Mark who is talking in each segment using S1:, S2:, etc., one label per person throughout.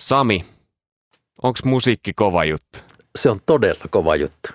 S1: Sami, onko musiikki kova juttu?
S2: Se on todella kova juttu.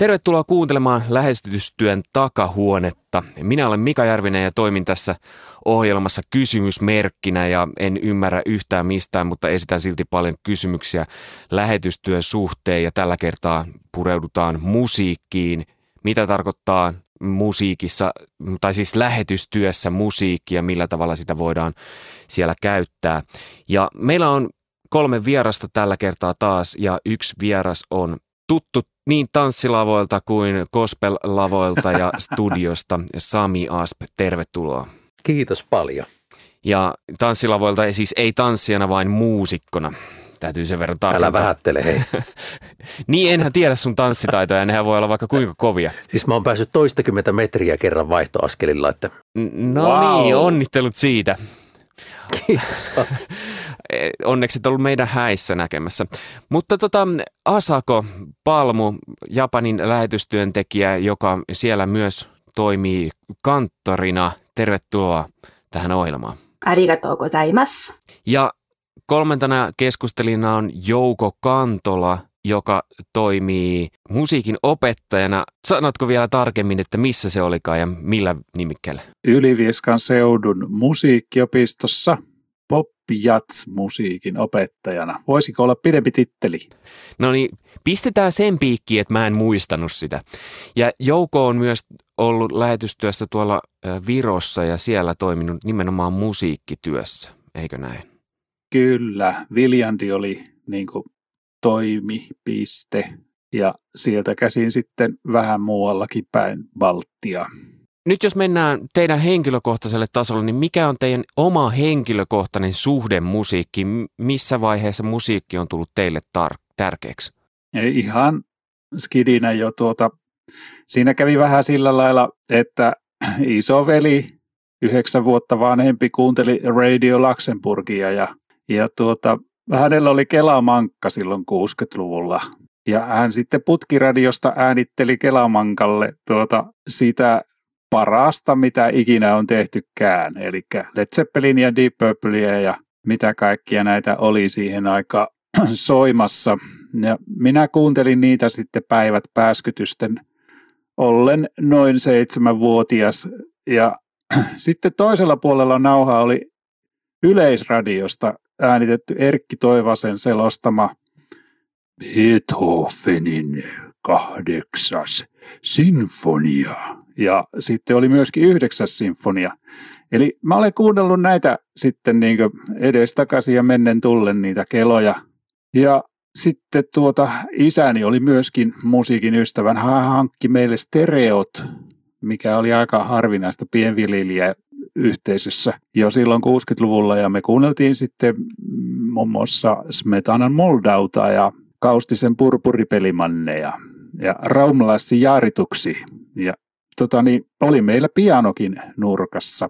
S1: Tervetuloa kuuntelemaan lähestytystyön takahuonetta. Minä olen Mika Järvinen ja toimin tässä ohjelmassa kysymysmerkkinä ja en ymmärrä yhtään mistään, mutta esitän silti paljon kysymyksiä lähetystyön suhteen ja tällä kertaa pureudutaan musiikkiin. Mitä tarkoittaa musiikissa, tai siis lähetystyössä musiikki ja millä tavalla sitä voidaan siellä käyttää. Ja meillä on kolme vierasta tällä kertaa taas ja yksi vieras on tuttu niin tanssilavoilta kuin gospel-lavoilta ja studiosta. Sami Asp, tervetuloa.
S2: Kiitos paljon.
S1: Ja tanssilavoilta siis ei tanssijana, vain muusikkona. Täytyy sen verran tarkentaa.
S2: Älä vähättele, hei.
S1: niin, enhän tiedä sun tanssitaitoja, nehän voi olla vaikka kuinka kovia.
S2: Siis mä oon päässyt toistakymmentä metriä kerran vaihtoaskelilla, että...
S1: No wow. niin, onnittelut siitä.
S2: Kiitos.
S1: Onneksi et ollut meidän häissä näkemässä. Mutta tota, Asako Palmu, Japanin lähetystyöntekijä, joka siellä myös toimii kanttorina. Tervetuloa tähän ohjelmaan.
S3: Arigatou gozaimasu.
S1: Ja kolmantena keskustelina on Jouko Kantola, joka toimii musiikin opettajana. Sanotko vielä tarkemmin, että missä se olikaan ja millä nimikkeellä?
S4: Ylivieskan seudun musiikkiopistossa pop jats musiikin opettajana. Voisiko olla pidempi titteli?
S1: No niin, pistetään sen piikki, että mä en muistanut sitä. Ja Jouko on myös ollut lähetystyössä tuolla Virossa ja siellä toiminut nimenomaan musiikkityössä, eikö näin?
S4: Kyllä, Viljandi oli niin kuin toimipiste ja sieltä käsin sitten vähän muuallakin päin Baltia.
S1: Nyt jos mennään teidän henkilökohtaiselle tasolle, niin mikä on teidän oma henkilökohtainen suhde musiikkiin? Missä vaiheessa musiikki on tullut teille tar- tärkeäksi?
S4: Ei ihan skidinä jo tuota, siinä kävi vähän sillä lailla, että isoveli, yhdeksän vuotta vanhempi, kuunteli Radio Luxemburgia ja, ja tuota, hänellä oli Kelamankka silloin 60-luvulla. Ja hän sitten putkiradiosta äänitteli Kelamankalle tuota, sitä parasta, mitä ikinä on tehtykään. Eli Led Zeppelin ja Deep Purplea ja mitä kaikkia näitä oli siihen aika soimassa. Ja minä kuuntelin niitä sitten päivät pääskytysten ollen noin seitsemänvuotias. Ja sitten toisella puolella nauha oli Yleisradiosta äänitetty Erkki Toivasen selostama Beethovenin kahdeksas sinfonia. Ja sitten oli myöskin yhdeksäs sinfonia. Eli mä olen kuunnellut näitä sitten niin edestakaisin ja mennen tullen niitä keloja. Ja sitten tuota, isäni oli myöskin musiikin ystävän. Hän hankki meille stereot, mikä oli aika harvinaista pienviljelijä yhteisössä jo silloin 60-luvulla ja me kuunneltiin sitten muun muassa Smetanan Moldauta ja Kaustisen purpuripelimanneja ja Raumlassi jaarituksi ja tota niin, oli meillä pianokin nurkassa.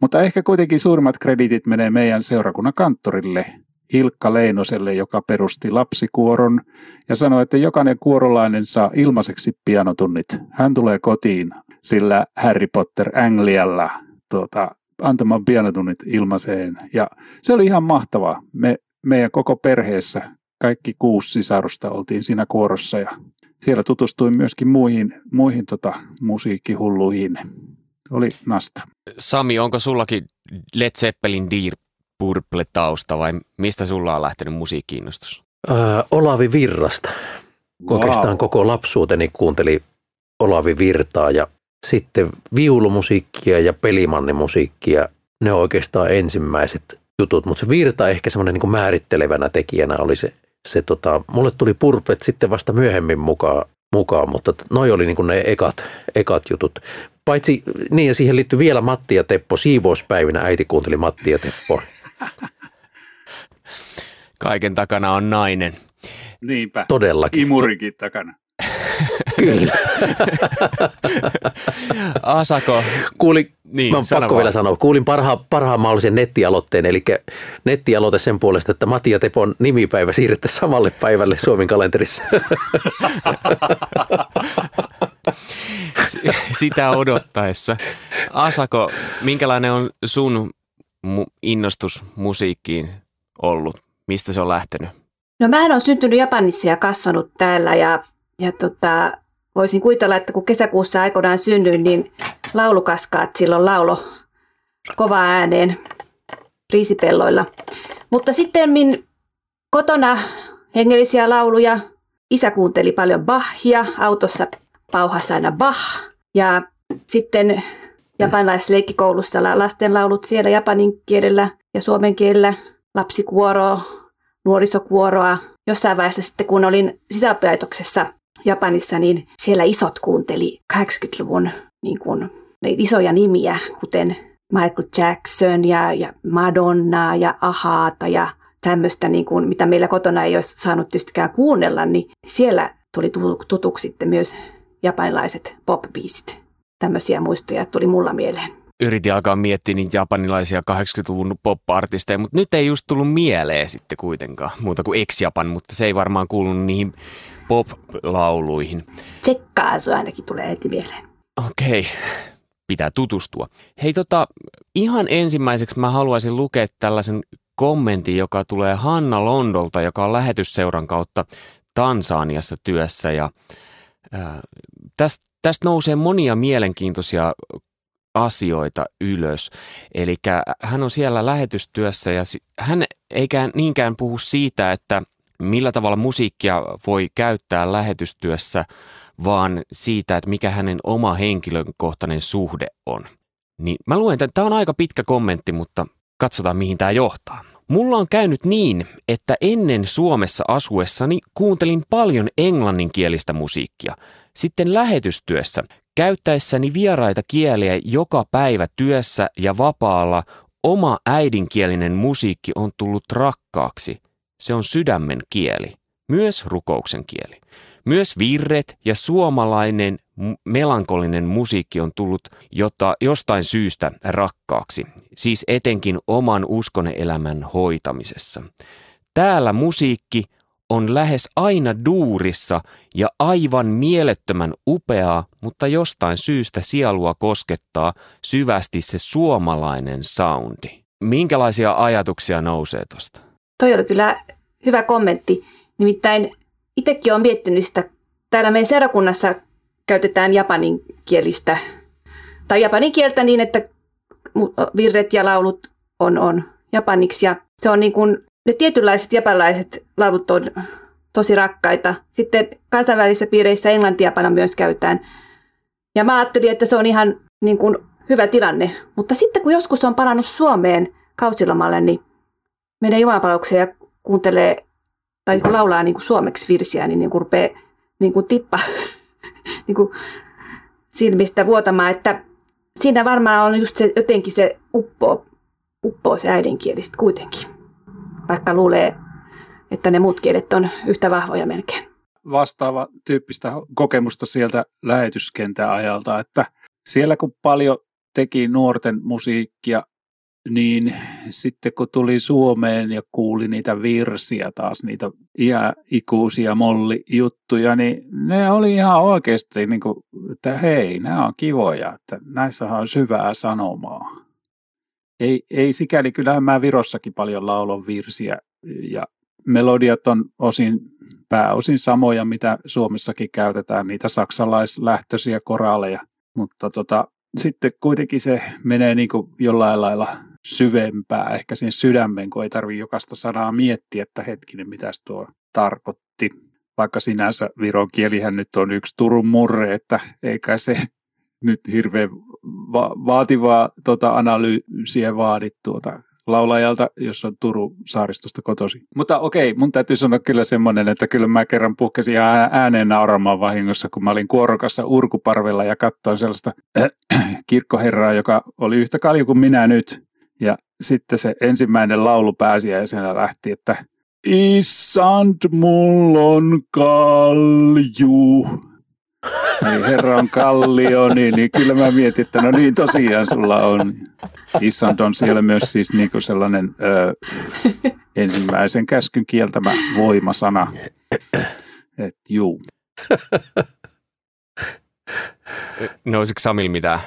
S4: Mutta ehkä kuitenkin suurimmat kreditit menee meidän seurakunnan kanttorille, Hilkka Leinoselle, joka perusti lapsikuoron ja sanoi, että jokainen kuorolainen saa ilmaiseksi pianotunnit. Hän tulee kotiin sillä Harry Potter Anglialla tuota, antamaan pianotunnit ilmaiseen. Ja se oli ihan mahtavaa. Me, meidän koko perheessä, kaikki kuusi sisarusta oltiin siinä kuorossa ja siellä tutustuin myöskin muihin, muihin tota, musiikkihulluihin. Oli nasta.
S1: Sami, onko sullakin Led Zeppelin Dear Purple tausta vai mistä sulla on lähtenyt musiikkiinnostus?
S2: Öö, Olavi Virrasta. Wow. Oikeastaan koko lapsuuteni kuunteli Olavi Virtaa ja sitten viulumusiikkia ja pelimannimusiikkia, ne on oikeastaan ensimmäiset jutut, mutta se virta ehkä semmoinen niin määrittelevänä tekijänä oli se, se tota, mulle tuli purplet sitten vasta myöhemmin mukaan, mukaan mutta noi oli niin ne ekat, ekat jutut. Paitsi niin ja siihen liittyy vielä Matti ja Teppo. Siivouspäivinä äiti kuunteli Matti ja Teppo.
S1: Kaiken takana on nainen.
S4: Niinpä.
S2: Todellakin.
S4: Imurikin takana.
S2: Kyllä.
S1: Asako,
S2: Kuulin,
S1: Niin,
S2: mä pakko
S1: vaan.
S2: vielä sanoa, kuulin parha, parhaan mahdollisen nettialoitteen, eli nettialoite sen puolesta, että Matti ja Tepon nimipäivä siirrettäisiin samalle päivälle Suomen kalenterissa.
S1: s- sitä odottaessa. Asako, minkälainen on sun mu- innostus musiikkiin ollut? Mistä se on lähtenyt?
S3: No mä olen syntynyt Japanissa ja kasvanut täällä ja, ja tota, voisin kuvitella, että kun kesäkuussa aikoinaan synnyin, niin laulukaskaat silloin laulo kova ääneen riisipelloilla. Mutta sitten min kotona hengellisiä lauluja. Isä kuunteli paljon Bachia, autossa pauhassa aina Bach. Ja sitten japanilaisleikkikoulussa la- lastenlaulut siellä japanin kielellä ja suomen kielellä, lapsikuoroa, nuorisokuoroa. Jossain vaiheessa sitten, kun olin sisäoppilaitoksessa Japanissa, niin siellä isot kuunteli 80-luvun niin kuin, isoja nimiä, kuten Michael Jackson ja, ja Madonna ja Ahaata ja tämmöistä, niin kuin, mitä meillä kotona ei olisi saanut tietystikään kuunnella, niin siellä tuli tutu- tutuksi sitten myös japanilaiset pop-biisit. Tämmöisiä muistoja tuli mulla mieleen.
S1: Yritin alkaa miettiä niitä japanilaisia 80-luvun pop-artisteja, mutta nyt ei just tullut mieleen sitten kuitenkaan, muuta kuin ex-Japan, mutta se ei varmaan kuulu niihin pop-lauluihin.
S3: Tsekkaasu ainakin tulee heti mieleen.
S1: Okei, pitää tutustua. Hei tota, ihan ensimmäiseksi mä haluaisin lukea tällaisen kommentin, joka tulee Hanna Londolta, joka on lähetysseuran kautta Tansaniassa työssä. Ja, ää, tästä, tästä nousee monia mielenkiintoisia asioita ylös. Eli hän on siellä lähetystyössä ja hän eikä niinkään puhu siitä, että millä tavalla musiikkia voi käyttää lähetystyössä, vaan siitä, että mikä hänen oma henkilökohtainen suhde on. Niin mä luen, tämä on aika pitkä kommentti, mutta katsotaan mihin tämä johtaa. Mulla on käynyt niin, että ennen Suomessa asuessani kuuntelin paljon englanninkielistä musiikkia. Sitten lähetystyössä, käyttäessäni vieraita kieliä joka päivä työssä ja vapaalla, oma äidinkielinen musiikki on tullut rakkaaksi. Se on sydämen kieli, myös rukouksen kieli. Myös virret ja suomalainen melankolinen musiikki on tullut jota, jostain syystä rakkaaksi, siis etenkin oman uskonelämän hoitamisessa. Täällä musiikki on lähes aina duurissa ja aivan mielettömän upeaa, mutta jostain syystä sielua koskettaa syvästi se suomalainen soundi. Minkälaisia ajatuksia nousee tuosta?
S3: Toi oli kyllä hyvä kommentti. Nimittäin itsekin olen miettinyt sitä. Täällä meidän seurakunnassa käytetään japaninkielistä tai japanin kieltä niin, että virret ja laulut on, on japaniksi. Ja se on niin kuin, ne tietynlaiset japanilaiset laulut on tosi rakkaita. Sitten kansainvälisissä piireissä englantiapana myös käytetään. Ja mä ajattelin, että se on ihan niin kuin hyvä tilanne. Mutta sitten kun joskus on palannut Suomeen kausilomalle, niin meidän jumalapalveluksia kuuntelee tai laulaa niin kuin suomeksi virsiä, niin, niin kuin rupeaa niin kuin tippa niin kuin silmistä vuotamaan, että siinä varmaan on just se, jotenkin se uppoo, uppoo se äidinkielistä kuitenkin, vaikka luulee, että ne muut kielet on yhtä vahvoja melkein.
S4: vastaava tyyppistä kokemusta sieltä lähetyskentän ajalta, että siellä kun paljon teki nuorten musiikkia, niin sitten kun tuli Suomeen ja kuuli niitä virsiä taas, niitä iäikuisia mollijuttuja, niin ne oli ihan oikeasti, niin kuin, että hei, nämä on kivoja, että näissä on syvää sanomaa. Ei, ei sikäli, kyllähän mä Virossakin paljon laulon virsiä ja melodiat on osin pääosin samoja, mitä Suomessakin käytetään, niitä saksalaislähtöisiä koraaleja, mutta tota, sitten kuitenkin se menee niin kuin jollain lailla syvempää, ehkä sen sydämen, kun ei tarvitse jokaista sanaa miettiä, että hetkinen, mitä tuo tarkoitti. Vaikka sinänsä viron kielihän nyt on yksi Turun murre, että eikä se nyt hirveän va- vaativaa tota analyysiä vaadi tuota laulajalta, jos on Turun saaristosta kotosi. Mutta okei, mun täytyy sanoa kyllä semmoinen, että kyllä mä kerran puhkesin ää- ääneen nauramaan vahingossa, kun mä olin kuorokassa Urkuparvella ja katsoin sellaista äh, kirkkoherraa, joka oli yhtä kalju kuin minä nyt. Ja sitten se ensimmäinen laulu pääsi ja siellä lähti, että Isant mulla on kalju. niin herra on kallio, niin, niin kyllä mä mietin, että no niin tosiaan sulla on. Isand on siellä myös siis niin kuin sellainen ö, ensimmäisen käskyn kieltämä voimasana. että juu.
S1: Nousiko Samil mitään?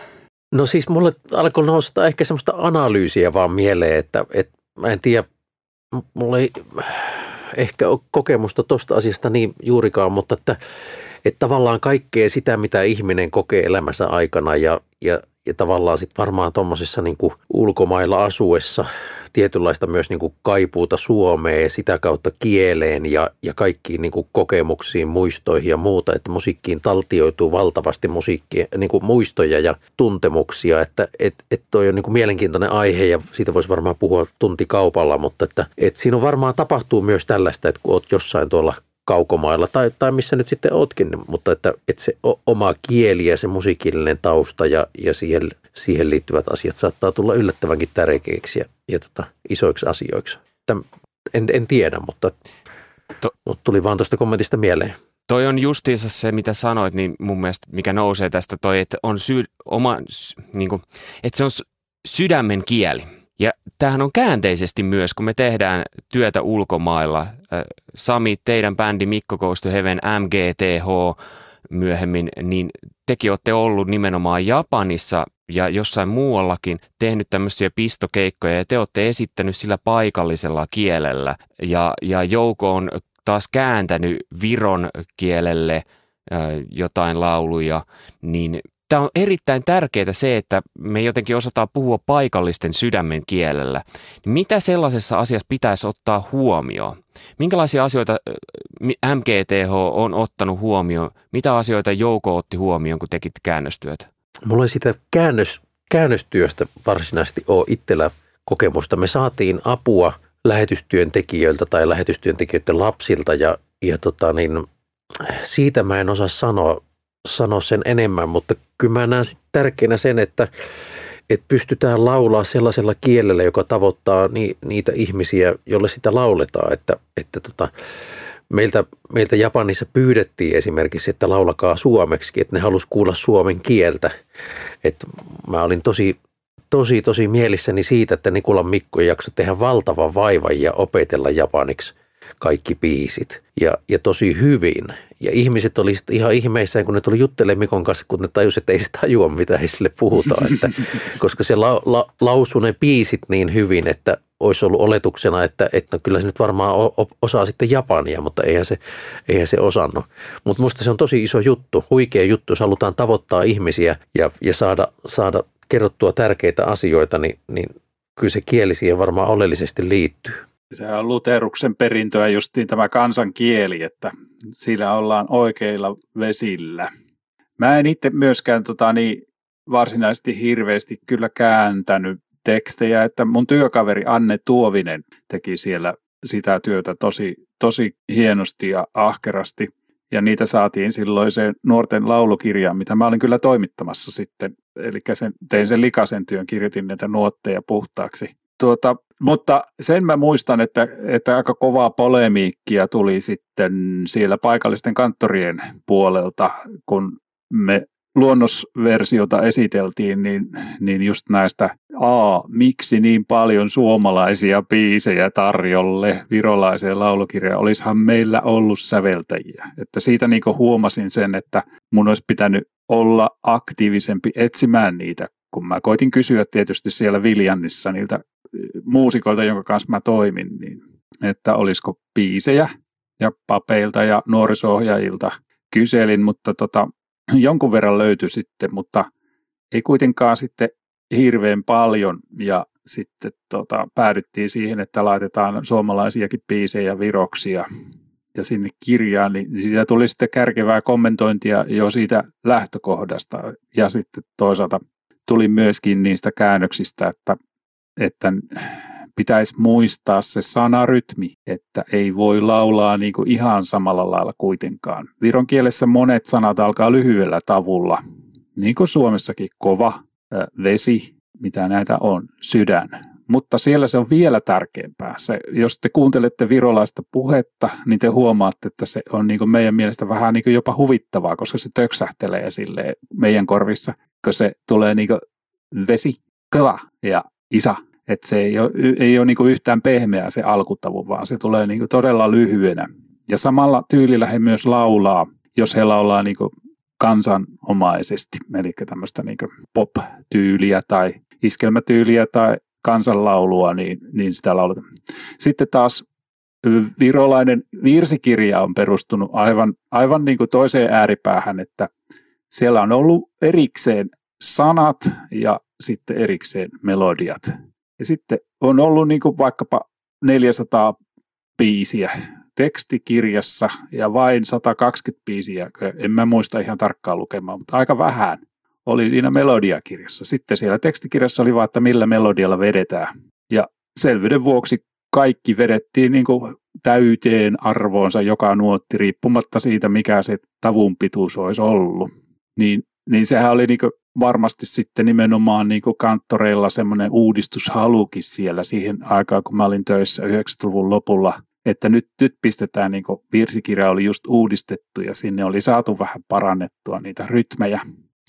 S2: No siis mulle alkoi nousta ehkä semmoista analyysiä vaan mieleen, että, että mä en tiedä, mulla ei ehkä ole kokemusta tuosta asiasta niin juurikaan, mutta että, että tavallaan kaikkea sitä, mitä ihminen kokee elämänsä aikana ja, ja, ja tavallaan sitten varmaan tuommoisessa niin ulkomailla asuessa tietynlaista myös niin kuin kaipuuta Suomeen, sitä kautta kieleen ja, ja kaikkiin niin kuin kokemuksiin, muistoihin ja muuta, että musiikkiin taltioituu valtavasti musiikkia, niin kuin muistoja ja tuntemuksia, että et, et toi on niin kuin mielenkiintoinen aihe ja siitä voisi varmaan puhua tuntikaupalla, mutta että, että siinä on varmaan tapahtuu myös tällaista, että kun olet jossain tuolla kaukomailla tai, tai missä nyt sitten ootkin, mutta että, että se oma kieli ja se musiikillinen tausta ja, ja siihen, siihen liittyvät asiat saattaa tulla yllättävänkin tärkeiksi ja, ja tota, isoiksi asioiksi. Täm, en, en tiedä, mutta, to, mutta tuli vaan tuosta kommentista mieleen.
S1: Toi on justiinsa se, mitä sanoit, niin mun mielestä mikä nousee tästä toi, että on sy, oma, niin kuin, että se on sydämen kieli. Ja tämähän on käänteisesti myös, kun me tehdään työtä ulkomailla. Sami, teidän bändi Mikko Goes Heaven, MGTH myöhemmin, niin tekin olette ollut nimenomaan Japanissa ja jossain muuallakin tehnyt tämmöisiä pistokeikkoja ja te olette esittänyt sillä paikallisella kielellä. Ja, ja Jouko on taas kääntänyt viron kielelle jotain lauluja, niin tämä on erittäin tärkeää se, että me jotenkin osataan puhua paikallisten sydämen kielellä. Mitä sellaisessa asiassa pitäisi ottaa huomioon? Minkälaisia asioita MGTH on ottanut huomioon? Mitä asioita Jouko otti huomioon, kun tekit käännöstyötä?
S2: Mulla ei sitä käännös, käännöstyöstä varsinaisesti ole itsellä kokemusta. Me saatiin apua lähetystyöntekijöiltä tai lähetystyöntekijöiden lapsilta ja, ja tota niin, siitä mä en osaa sanoa sanoa sen enemmän, mutta kyllä mä näen tärkeänä sen, että, että pystytään laulaa sellaisella kielellä, joka tavoittaa ni, niitä ihmisiä, jolle sitä lauletaan. Että, että tota, meiltä, meiltä Japanissa pyydettiin esimerkiksi, että laulakaa suomeksi, että ne halusi kuulla suomen kieltä. että mä olin tosi, tosi, tosi mielissäni siitä, että Nikulan Mikko jakso tehdä valtavan vaivan ja opetella japaniksi kaikki biisit ja, ja tosi hyvin. Ja ihmiset oli ihan ihmeissään, kun ne tuli juttelemaan Mikon kanssa, kun ne tajusivat, että ei se tajua, mitä he sille puhutaan. Että, koska se la, la, lausui ne biisit niin hyvin, että olisi ollut oletuksena, että, että no kyllä se nyt varmaan osaa sitten japania, mutta eihän se, eihän se osannut. Mutta musta se on tosi iso juttu, huikea juttu, jos halutaan tavoittaa ihmisiä ja, ja saada, saada kerrottua tärkeitä asioita, niin, niin kyllä se kieli siihen varmaan oleellisesti liittyy.
S4: Se on Luteruksen perintöä justiin tämä kansankieli, että sillä ollaan oikeilla vesillä. Mä en itse myöskään tota, niin, varsinaisesti hirveästi kyllä kääntänyt tekstejä, että mun työkaveri Anne Tuovinen teki siellä sitä työtä tosi, tosi hienosti ja ahkerasti. Ja niitä saatiin silloiseen nuorten laulukirjaan, mitä mä olin kyllä toimittamassa sitten. Eli sen, tein sen likaisen työn, kirjoitin näitä nuotteja puhtaaksi. Tuota, mutta sen mä muistan, että, että aika kovaa polemiikkia tuli sitten siellä paikallisten kanttorien puolelta, kun me luonnosversiota esiteltiin, niin, niin just näistä, a, miksi niin paljon suomalaisia biisejä tarjolle virolaiseen laulukirjaan, olisihan meillä ollut säveltäjiä. Että siitä niin huomasin sen, että mun olisi pitänyt olla aktiivisempi etsimään niitä, kun mä koitin kysyä tietysti siellä Viljannissa niiltä muusikoilta, jonka kanssa mä toimin, niin että olisiko biisejä ja papeilta ja nuorisohjaajilta kyselin, mutta tota, jonkun verran löytyi sitten, mutta ei kuitenkaan sitten hirveän paljon. Ja sitten tota, päädyttiin siihen, että laitetaan suomalaisiakin biisejä viroksia ja sinne kirjaan, niin siitä tuli sitten kärkevää kommentointia jo siitä lähtökohdasta. Ja sitten toisaalta tuli myöskin niistä käännöksistä, että että pitäisi muistaa se sanarytmi, että ei voi laulaa niin kuin ihan samalla lailla kuitenkaan. Viron kielessä monet sanat alkaa lyhyellä tavulla, niin kuin Suomessakin kova, vesi, mitä näitä on, sydän. mutta siellä se on vielä tärkeämpää. Se, jos te kuuntelette virolaista puhetta, niin te huomaatte, että se on niin meidän mielestä vähän niin jopa huvittavaa, koska se töksähtelee sille meidän korvissa, kun se tulee niin vesi, kla ja isa. Että se ei ole, ei ole niin yhtään pehmeää se alkutavu, vaan se tulee niin todella lyhyenä. Ja samalla tyylillä he myös laulaa, jos he laulaa niin kansanomaisesti, eli tämmöistä niin pop-tyyliä tai iskelmätyyliä tai kansanlaulua, niin, niin sitä lauletaan. Sitten taas virolainen virsikirja on perustunut aivan, aivan niin toiseen ääripäähän, että siellä on ollut erikseen sanat ja sitten erikseen melodiat. Ja sitten on ollut niin kuin vaikkapa 400 biisiä tekstikirjassa ja vain 120 biisiä, en mä muista ihan tarkkaan lukemaan, mutta aika vähän oli siinä melodiakirjassa. Sitten siellä tekstikirjassa oli vaan, että millä melodialla vedetään. Ja selvyyden vuoksi kaikki vedettiin niin kuin täyteen arvoonsa joka nuotti, riippumatta siitä, mikä se tavun pituus olisi ollut. Niin, niin sehän oli niin varmasti sitten nimenomaan niin kanttoreilla semmoinen uudistushalukin siellä siihen aikaan, kun mä olin töissä 90-luvun lopulla, että nyt, nyt pistetään, niin virsikirja oli just uudistettu ja sinne oli saatu vähän parannettua niitä rytmejä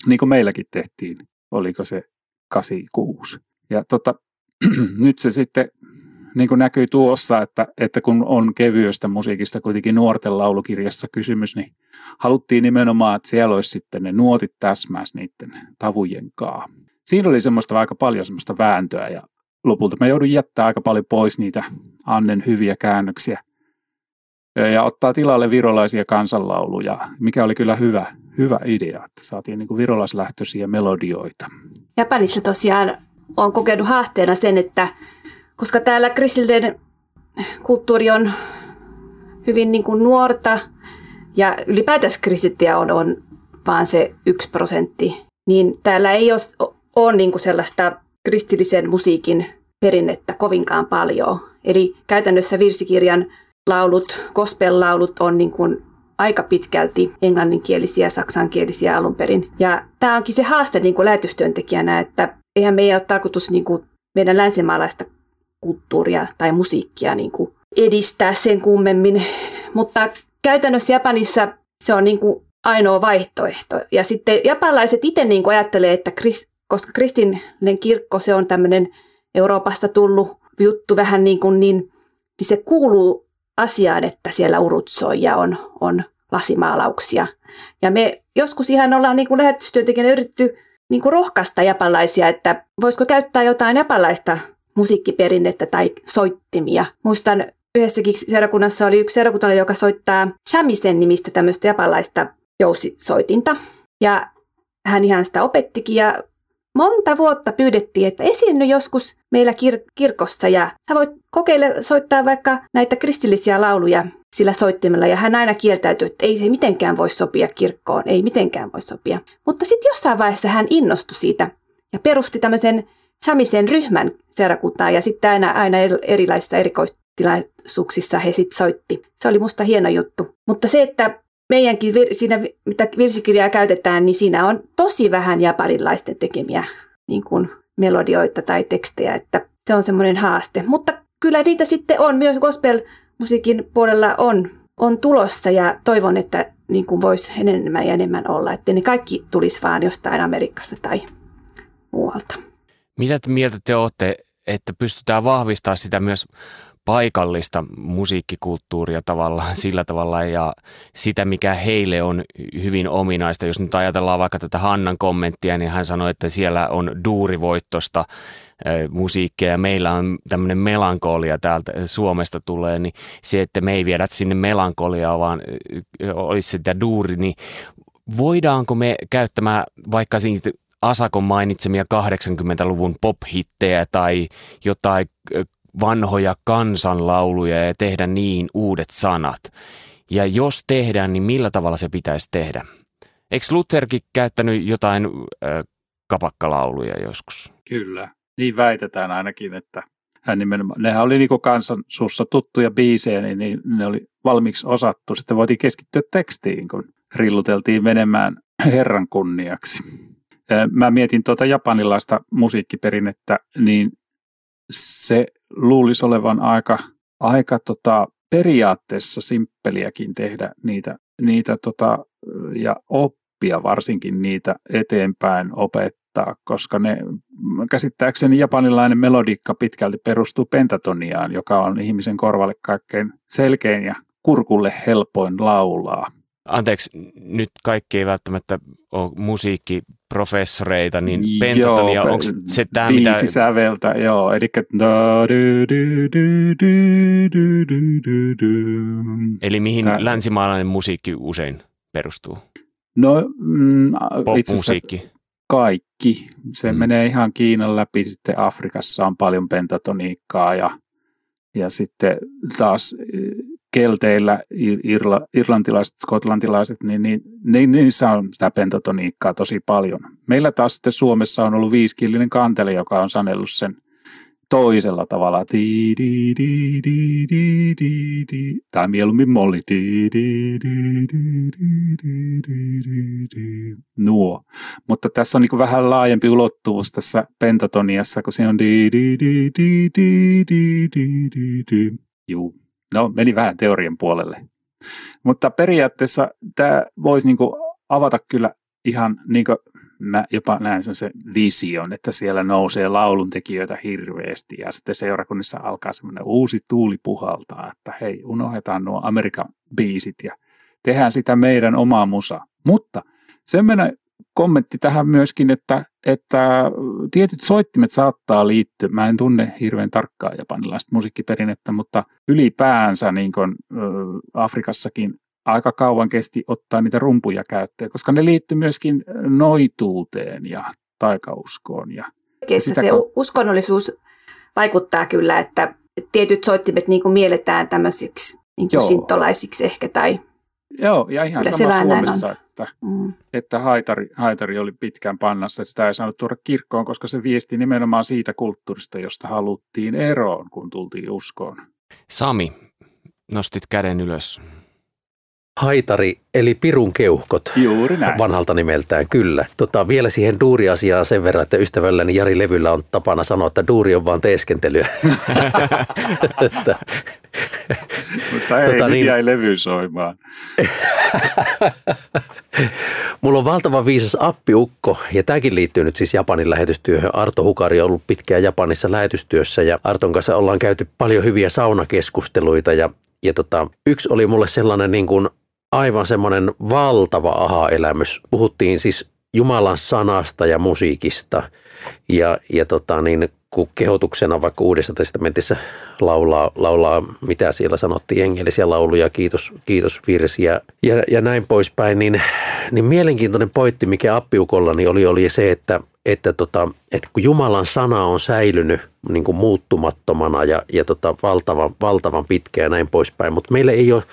S4: niin kuin meilläkin tehtiin, oliko se 86. Ja tota, nyt se sitten niin kuin näkyy tuossa, että, että kun on kevyestä musiikista kuitenkin nuorten laulukirjassa kysymys, niin haluttiin nimenomaan, että siellä olisi sitten ne nuotit täsmäis niiden tavujen kaa. Siinä oli semmoista aika paljon semmoista vääntöä ja lopulta mä joudun jättää aika paljon pois niitä Annen hyviä käännöksiä ja ottaa tilalle virolaisia kansanlauluja, mikä oli kyllä hyvä, hyvä idea, että saatiin niin kuin virolaislähtöisiä melodioita.
S3: Japanissa tosiaan on kokenut haasteena sen, että koska täällä kristillinen kulttuuri on hyvin niin kuin nuorta ja ylipäätänsä kristittiä on, on vaan se yksi prosentti, niin täällä ei ole, ole niin kuin sellaista kristillisen musiikin perinnettä kovinkaan paljon. Eli käytännössä virsikirjan laulut, gospel-laulut on niin kuin aika pitkälti englanninkielisiä saksankielisiä alun perin. Ja tämä onkin se haaste niin kuin lähetystyöntekijänä, että eihän meidän ole tarkoitus niin kuin meidän länsimaalaista kulttuuria tai musiikkia niin kuin edistää sen kummemmin. Mutta käytännössä Japanissa se on niin kuin ainoa vaihtoehto. Ja sitten japanilaiset itse niin kuin ajattelee, että krist, koska kristillinen kirkko se on tämmöinen Euroopasta tullut juttu vähän niin kuin niin, niin se kuuluu asiaan, että siellä urutsoi ja on, on lasimaalauksia. Ja me joskus ihan ollaan niin lähetystyöntekijänä yritetty niin kuin rohkaista japalaisia, että voisiko käyttää jotain japalaista musiikkiperinnettä tai soittimia. Muistan yhdessäkin seurakunnassa oli yksi seurakuntalainen, joka soittaa shamisen nimistä tämmöistä japalaista jousisoitinta. Ja hän ihan sitä opettikin ja monta vuotta pyydettiin, että esiinny joskus meillä kir- kirkossa ja sä voit kokeilla soittaa vaikka näitä kristillisiä lauluja sillä soittimella. Ja hän aina kieltäytyi, että ei se mitenkään voi sopia kirkkoon, ei mitenkään voi sopia. Mutta sitten jossain vaiheessa hän innostui siitä ja perusti tämmöisen samisen ryhmän seurakuntaan ja sitten aina, aina erilaisissa erikoistilaisuuksissa he sitten soitti. Se oli musta hieno juttu. Mutta se, että meidänkin siinä, mitä virsikirjaa käytetään, niin siinä on tosi vähän japanilaisten tekemiä niin kuin melodioita tai tekstejä, että se on semmoinen haaste. Mutta kyllä niitä sitten on, myös gospel-musiikin puolella on, on tulossa ja toivon, että niin kuin voisi enemmän ja enemmän olla, että ne kaikki tulisi vaan jostain Amerikasta tai muualta.
S1: Mitä te mieltä te olette, että pystytään vahvistamaan sitä myös paikallista musiikkikulttuuria tavallaan sillä tavalla ja sitä, mikä heille on hyvin ominaista. Jos nyt ajatellaan vaikka tätä Hannan kommenttia, niin hän sanoi, että siellä on duurivoittosta musiikkia ja meillä on tämmöinen melankolia täältä Suomesta tulee, niin se, että me ei viedä sinne melankoliaa, vaan olisi sitä duuri, niin voidaanko me käyttämään vaikka siitä Asakon mainitsemia 80-luvun pop-hittejä tai jotain vanhoja kansanlauluja ja tehdä niin uudet sanat? Ja jos tehdään, niin millä tavalla se pitäisi tehdä? Eikö Lutherkin käyttänyt jotain äh, kapakkalauluja joskus?
S4: Kyllä, niin väitetään ainakin, että hän nimenomaan, nehän oli niin kansan suussa tuttuja biisejä, niin, niin ne oli valmiiksi osattu. Sitten voitiin keskittyä tekstiin, kun rilluteltiin menemään Herran kunniaksi. Mä mietin tuota japanilaista musiikkiperinnettä, niin se luulisi olevan aika, aika tota, periaatteessa simppeliäkin tehdä niitä, niitä tota, ja oppia varsinkin niitä eteenpäin opettaa, koska ne käsittääkseni japanilainen melodiikka pitkälti perustuu pentatoniaan, joka on ihmisen korvalle kaikkein selkein ja kurkulle helpoin laulaa.
S1: Anteeksi, nyt kaikki ei välttämättä ole musiikkiprofessoreita, niin pentatonia, onko se tämä
S4: mitä...
S1: säveltä,
S4: joo, eli
S1: Eli mihin Tää... länsimaalainen musiikki usein perustuu?
S4: No, mm,
S1: Pop-musiikki.
S4: kaikki. Se mm. menee ihan Kiinan läpi, sitten Afrikassa on paljon pentatoniikkaa ja, ja sitten taas kelteillä, irla, irlantilaiset, skotlantilaiset, niin, niin, niin, niissä on sitä pentatoniikkaa tosi paljon. Meillä taas sitten Suomessa on ollut viiskillinen kantele, joka on sanellut sen toisella tavalla. Tai mieluummin molli. Nuo. Mutta tässä on niin vähän laajempi ulottuvuus tässä pentatoniassa, kun se on Juu. No, meni vähän teorian puolelle. Mutta periaatteessa tämä voisi niin avata kyllä ihan, niin kuin mä jopa näen sen vision, että siellä nousee lauluntekijöitä hirveästi ja sitten seurakunnissa alkaa semmoinen uusi tuuli puhaltaa, että hei, unohdetaan nuo Amerikan biisit ja tehdään sitä meidän omaa musa. Mutta semmoinen kommentti tähän myöskin, että, että tietyt soittimet saattaa liittyä, mä en tunne hirveän tarkkaa japanilaista musiikkiperinnettä, mutta ylipäänsä niin kuin, Afrikassakin aika kauan kesti ottaa niitä rumpuja käyttöön, koska ne liittyy myöskin noituuteen ja taikauskoon. Ja,
S3: sitä uskonnollisuus vaikuttaa kyllä, että tietyt soittimet niin kuin mielletään tämmöisiksi niin kuin sintolaisiksi ehkä tai
S4: Joo, ja ihan sama Suomessa, että, mm. että haitari, haitari oli pitkään pannassa, että sitä ei saanut tuoda kirkkoon, koska se viesti nimenomaan siitä kulttuurista, josta haluttiin eroon, kun tultiin uskoon.
S1: Sami, nostit käden ylös.
S2: Haitari eli Pirun keuhkot.
S4: Juuri näin.
S2: Vanhalta nimeltään, kyllä. Tota, vielä siihen duuriasiaa sen verran, että ystävälläni Jari Levyllä on tapana sanoa, että duuri on vaan teeskentelyä.
S4: Mutta ei, tota, niin, jäi levy soimaan.
S2: Mulla on valtava viisas appiukko ja tämäkin liittyy nyt siis Japanin lähetystyöhön. Arto Hukari on ollut pitkään Japanissa lähetystyössä ja Arton kanssa ollaan käyty paljon hyviä saunakeskusteluita ja, ja tota, yksi oli mulle sellainen niin kuin aivan semmoinen valtava aha-elämys. Puhuttiin siis Jumalan sanasta ja musiikista ja, ja tota niin, kun kehotuksena vaikka Uudessa testamentissa laulaa, laulaa mitä siellä sanottiin, engelisiä lauluja, kiitos, kiitos virsiä ja, ja näin poispäin, niin, niin mielenkiintoinen pointti, mikä appiukollani oli, oli se, että, että, tota, että kun Jumalan sana on säilynyt niin kuin muuttumattomana ja, ja tota, valtavan, valtavan pitkä ja näin poispäin, mutta meillä ei ole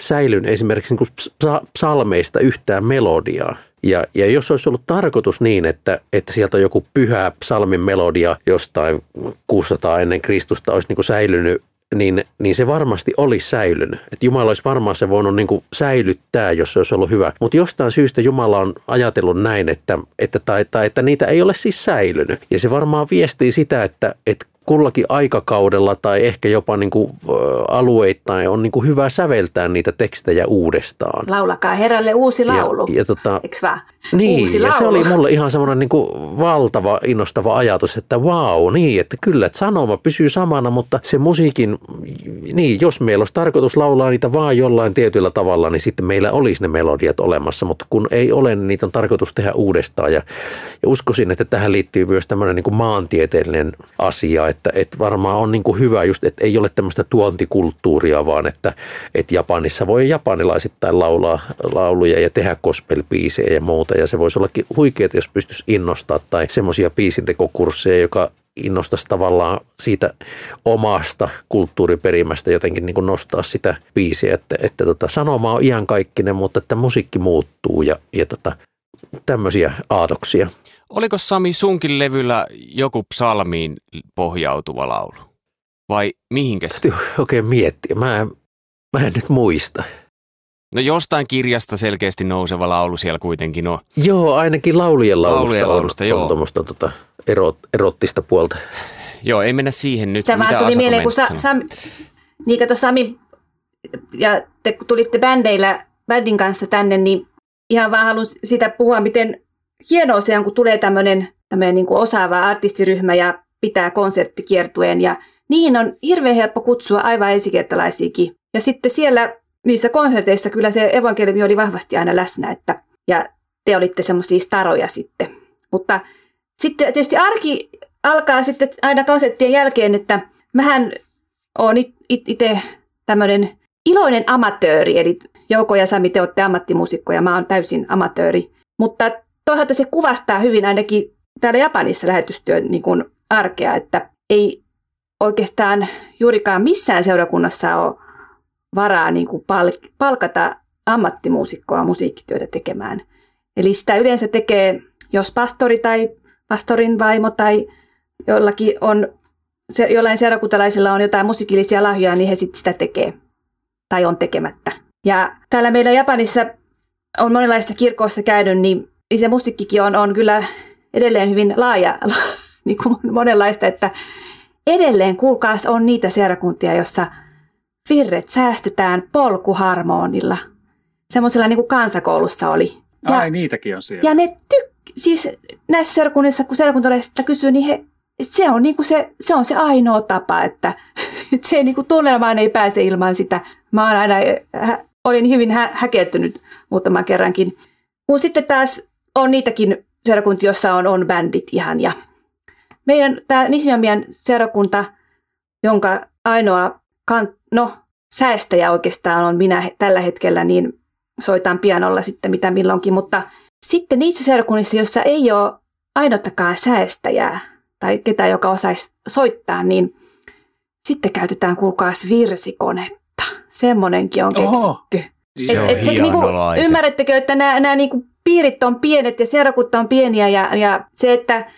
S2: säilynyt esimerkiksi niin kuin psalmeista yhtään melodiaa. Ja, ja jos olisi ollut tarkoitus niin, että, että sieltä on joku pyhä psalmin melodia jostain 600 ennen Kristusta olisi niin kuin säilynyt, niin, niin se varmasti olisi säilynyt. Että Jumala olisi varmaan se voinut niin kuin säilyttää, jos se olisi ollut hyvä. Mutta jostain syystä Jumala on ajatellut näin, että, että, tai, tai, että niitä ei ole siis säilynyt. Ja se varmaan viestii sitä, että, että kullakin aikakaudella tai ehkä jopa niin kuin alueittain on niin kuin hyvä säveltää niitä tekstejä uudestaan.
S3: Laulakaa herralle uusi laulu, ja, ja tota, vaan?
S2: Niin, uusi ja laulu. se oli mulle ihan semmoinen niin kuin valtava innostava ajatus, että wow, niin, että kyllä, että sanoma pysyy samana, mutta se musiikin, niin, jos meillä olisi tarkoitus laulaa niitä vaan jollain tietyllä tavalla, niin sitten meillä olisi ne melodiat olemassa, mutta kun ei ole, niin niitä on tarkoitus tehdä uudestaan ja, ja uskoisin, että tähän liittyy myös tämmöinen niin kuin maantieteellinen asia, että, että varmaan on niin kuin hyvä just, että ei ole tämmöistä tuontikulttuuria, vaan että, että Japanissa voi japanilaisittain laulaa lauluja ja tehdä gospel-biisejä ja muuta. Ja se voisi ollakin huikeaa, jos pystyisi innostaa tai semmoisia biisintekokursseja, joka innostaisi tavallaan siitä omasta kulttuuriperimästä jotenkin niin kuin nostaa sitä biisiä, että, että tota, sanoma on iankaikkinen, mutta että musiikki muuttuu ja, ja tota, tämmöisiä aatoksia.
S1: Oliko Sami sunkin levyllä joku psalmiin pohjautuva laulu? Vai mihinkä
S2: se? Oikein miettiä. Mä en, mä en nyt muista.
S1: No jostain kirjasta selkeästi nouseva laulu siellä kuitenkin on.
S2: Joo, ainakin laulujen laulusta, laulujen laulusta on, joo. on tuommoista tota, erot, erottista puolta.
S1: joo, ei mennä siihen nyt.
S3: Sitä vaan
S1: Mitä
S3: tuli
S1: Asa
S3: mieleen, kun Sa-? Sami, niin kato Sami ja te kun tulitte bändeillä, bändin kanssa tänne, niin ihan vaan haluan sitä puhua, miten hienoa se on, kun tulee tämmöinen, tämmöinen niin kuin osaava artistiryhmä ja pitää konserttikiertueen ja niihin on hirveän helppo kutsua aivan ensikertalaisiakin. Ja sitten siellä niissä konserteissa kyllä se evankeliumi oli vahvasti aina läsnä, että, ja te olitte semmoisia staroja sitten. Mutta sitten tietysti arki alkaa sitten aina konserttien jälkeen, että mähän olen itse tämmöinen iloinen amatööri, eli Jouko ja Sami, te olette ammattimuusikkoja, mä oon täysin amatööri. Mutta toisaalta se kuvastaa hyvin ainakin täällä Japanissa lähetystyön niin kuin arkea, että ei oikeastaan juurikaan missään seurakunnassa ole varaa niin kuin pal- palkata ammattimuusikkoa musiikkityötä tekemään. Eli sitä yleensä tekee, jos pastori tai pastorin vaimo tai jollakin on, jollain seurakuntalaisilla on jotain musiikillisia lahjoja, niin he sitten sitä tekee tai on tekemättä. Ja täällä meillä Japanissa on monenlaista kirkoissa käynyt, niin se musiikkikin on, on kyllä edelleen hyvin laaja, niin kuin monenlaista, että edelleen kuulkaas on niitä seurakuntia, jossa virret säästetään polkuharmonilla. Semmoisella niin kuin kansakoulussa oli. Ja,
S4: Ai, niitäkin on siellä.
S3: ja ne tyk- siis näissä seurakunnissa, kun seurakuntalaiset kysyy, niin he, se, on niin kuin se, se on se ainoa tapa, että, että se niin kuin tunnelmaan ei pääse ilman sitä. Mä oon aina, hä, olin hyvin hä, häkeltynyt muutaman kerrankin. Kun sitten taas on niitäkin seurakuntia, joissa on, on bändit ihan. Ja meidän tämä Nisiomian seurakunta, jonka ainoa kan, no, säästäjä oikeastaan on minä tällä hetkellä, niin soitan pianolla sitten mitä milloinkin, mutta sitten niissä seurakunnissa, joissa ei ole ainottakaan säästäjää tai ketään, joka osaisi soittaa, niin sitten käytetään kuulkaas virsikonetta. Semmoinenkin on
S4: Oho.
S3: keksitty.
S1: Se on
S3: Et,
S1: hieno
S3: niinku,
S1: laite.
S3: ymmärrättekö, että nämä, nämä niinku piirit on pienet ja seurakunta on pieniä ja, ja se, että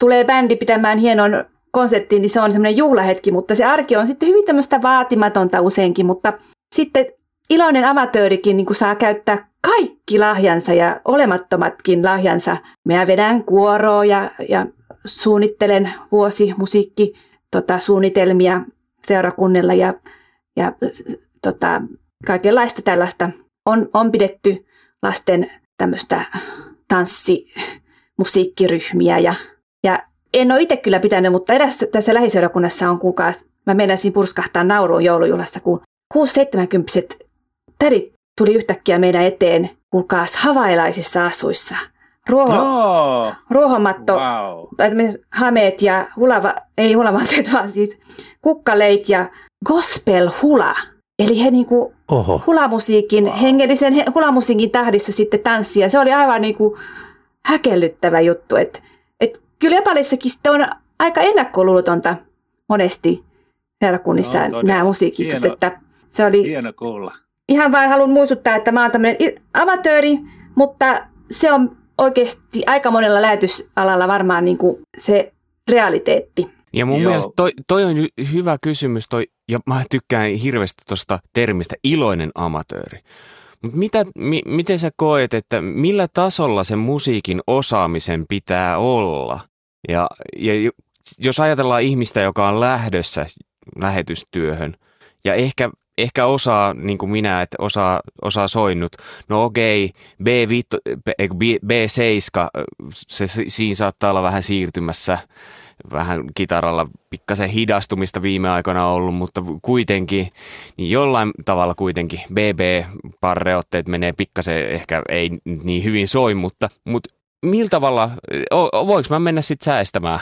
S3: tulee bändi pitämään hienon konserttiin, niin se on semmoinen juhlahetki, mutta se arki on sitten hyvin tämmöistä vaatimatonta useinkin, mutta sitten iloinen amatöörikin niin saa käyttää kaikki lahjansa ja olemattomatkin lahjansa. Minä vedän kuoroa ja, ja suunnittelen vuosi musiikki tota, suunnitelmia seurakunnilla ja, ja tota, kaikenlaista tällaista on, on pidetty lasten tämmöistä tanssimusiikkiryhmiä ja, ja en ole itse kyllä pitänyt, mutta erässä tässä lähiseurakunnassa on kuulkaa, mä meinasin purskahtaa nauruun joulujuhlassa, kun 6-70 tädit tuli yhtäkkiä meidän eteen, kuulkaas havailaisissa asuissa. Ruoho,
S4: Oh,
S3: ruohomatto,
S4: wow.
S3: tai hameet ja hulava, ei hulavaatteet, vaan siis kukkaleit ja gospel hula. Eli he niinku
S2: Oho.
S3: hulamusiikin,
S4: Wow.
S3: hengellisen he- hulamusiikin tahdissa sitten tanssia. Se oli aivan niinku häkellyttävä juttu. Et, et kyllä Japanissakin sitten on aika ennakkoluulotonta monesti seurakunnissa
S4: No, todella.
S3: nämä musiikit.
S4: Hieno.
S3: Että se oli
S4: Hieno kuulla.
S3: ihan vain haluan muistuttaa, että mä oon tämmöinen amatööri, mutta se on oikeasti aika monella lähetysalalla varmaan niin kuin se realiteetti.
S1: Ja mun
S4: Joo.
S1: mielestä toi, toi on hy- hyvä kysymys, toi, ja mä tykkään hirveästi tuosta termistä iloinen amatööri. Mutta mitä, mi, miten sä koet, että millä tasolla sen musiikin osaamisen pitää olla? Ja, ja jo- jos ajatellaan ihmistä, joka on lähdössä lähetystyöhön, ja ehkä, ehkä osaa, niin kuin minä, että osaa, osaa soinnut, no okei, B5, B, B7, se, se, siinä saattaa olla vähän siirtymässä vähän kitaralla pikkasen hidastumista viime aikoina ollut, mutta kuitenkin, niin jollain tavalla kuitenkin BB-parreotteet menee pikkasen, ehkä ei niin hyvin soi, mutta, mutta millä tavalla, voiko mä mennä sitten säästämään?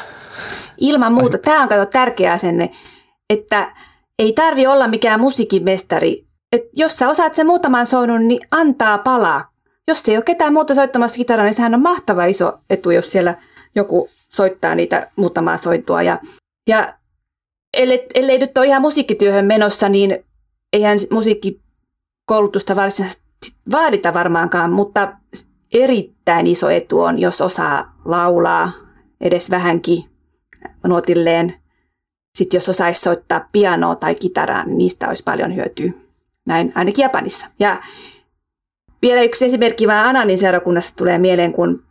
S3: Ilman muuta, tämä on kato tärkeä asenne, että ei tarvi olla mikään musiikin mestari. Et jos sä osaat sen muutaman soinun, niin antaa palaa. Jos ei ole ketään muuta soittamassa kitaraa, niin sehän on mahtava iso etu, jos siellä joku soittaa niitä muutamaa sointua. Ja, ja ellei, ellei nyt ole ihan musiikkityöhön menossa, niin eihän musiikkikoulutusta varsinaisesti vaadita varmaankaan, mutta erittäin iso etu on, jos osaa laulaa edes vähänkin nuotilleen. Sitten jos osaisi soittaa pianoa tai kitaraa, niin niistä olisi paljon hyötyä. Näin ainakin Japanissa. Ja vielä yksi esimerkki vaan Ananin seurakunnassa tulee mieleen, kun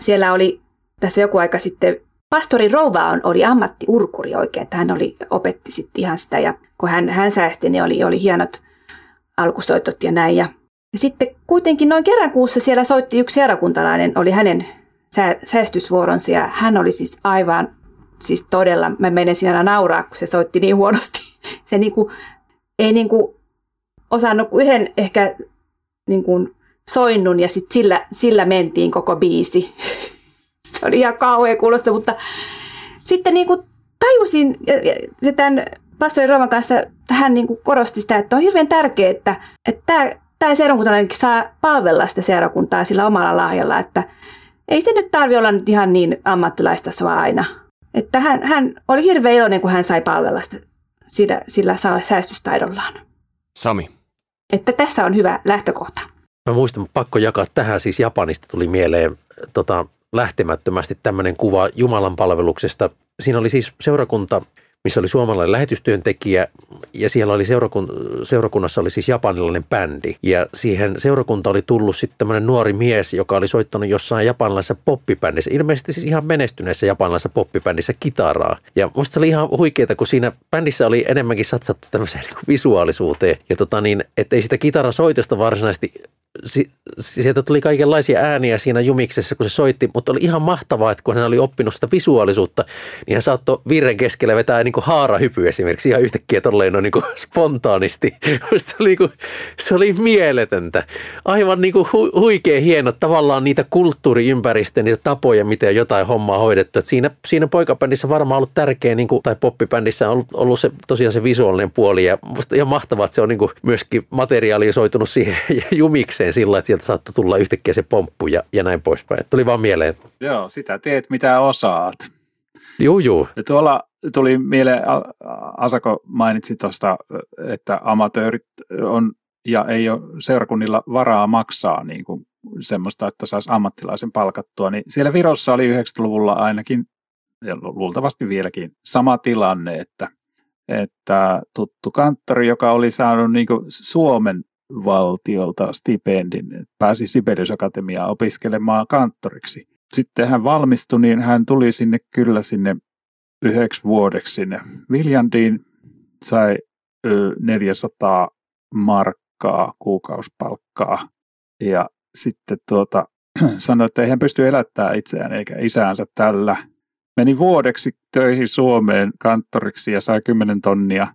S3: siellä oli tässä joku aika sitten pastori Rouva on, oli ammattiurkuri oikein, että hän oli, opetti sitten ihan sitä ja kun hän, hän säästi, niin oli, oli hienot alkusoitot ja näin. Ja, ja sitten kuitenkin noin kerran kuussa siellä soitti yksi seurakuntalainen, oli hänen sä, säästysvuoronsa ja hän oli siis aivan, siis todella, mä menen siinä nauraa, kun se soitti niin huonosti. Se niinku, ei niinku osannut yhden ehkä niinku soinnun ja sitten sillä, sillä mentiin koko biisi. Se oli ihan kauhean kuulosta, mutta sitten niinku tajusin, ja tämän pastori Rooman kanssa hän niin kuin korosti sitä, että on hirveän tärkeää, että, että tämä, tämä seurakuntalainenkin saa palvella sitä seurakuntaa sillä omalla lahjalla, että ei se nyt tarvi olla nyt ihan niin ammattilaistasoa aina. Että hän, hän oli hirveän iloinen, kun hän sai palvella sitä, sillä, sillä säästystaidollaan.
S1: Sami.
S3: Että tässä on hyvä lähtökohta.
S2: Mä muistan, pakko jakaa tähän, siis Japanista tuli mieleen tota, lähtemättömästi tämmöinen kuva Jumalan palveluksesta. Siinä oli siis seurakunta, missä oli suomalainen lähetystyöntekijä ja siellä oli seurakun, seurakunnassa oli siis japanilainen bändi. Ja siihen seurakunta oli tullut sitten tämmöinen nuori mies, joka oli soittanut jossain japanilaisessa poppibändissä, ilmeisesti siis ihan menestyneessä japanilaisessa poppibändissä kitaraa. Ja musta oli ihan huikeeta, kun siinä bändissä oli enemmänkin satsattu tämmöiseen niin visuaalisuuteen. Ja tota niin, että ei sitä kitarasoitosta varsinaisesti si, sieltä tuli kaikenlaisia ääniä siinä jumiksessa, kun se soitti, mutta oli ihan mahtavaa, että kun hän oli oppinut sitä visuaalisuutta, niin hän saattoi virren keskellä vetää niin kuin haarahypy esimerkiksi ihan yhtäkkiä tolleen niin kuin spontaanisti. Se oli, niin kuin, se oli mieletöntä. Aivan niin kuin hu, huikea hieno tavallaan niitä kulttuuriympäristöjä, niitä tapoja, miten jotain hommaa hoidettu. Et siinä, siinä poikabändissä varmaan ollut tärkeä, niin kuin, tai poppibändissä on ollut, ollut se, tosiaan se visuaalinen puoli ja ihan mahtavaa, että se on niin kuin myöskin materialisoitunut siihen jumikseen sillä, että sieltä saattoi tulla yhtäkkiä se pomppu ja, ja näin poispäin. Tuli vaan mieleen.
S4: Joo, sitä teet mitä osaat.
S2: Juu, juu.
S4: Ja tuolla tuli mieleen, Asako mainitsi tuosta, että amatöörit on ja ei ole seurakunnilla varaa maksaa niin kuin semmoista, että saisi ammattilaisen palkattua. Niin siellä Virossa oli 90-luvulla ainakin, ja luultavasti vieläkin, sama tilanne, että, että tuttu kanttori, joka oli saanut niin Suomen valtiolta stipendin, pääsi Sibelius Akatemiaan opiskelemaan kanttoriksi. Sitten hän valmistui, niin hän tuli sinne kyllä sinne yhdeksi vuodeksi sinne Viljandiin, sai 400 markkaa kuukausipalkkaa ja sitten tuota, sanoi, että ei hän pysty elättämään itseään eikä isäänsä tällä. Meni vuodeksi töihin Suomeen kanttoriksi ja sai 10 tonnia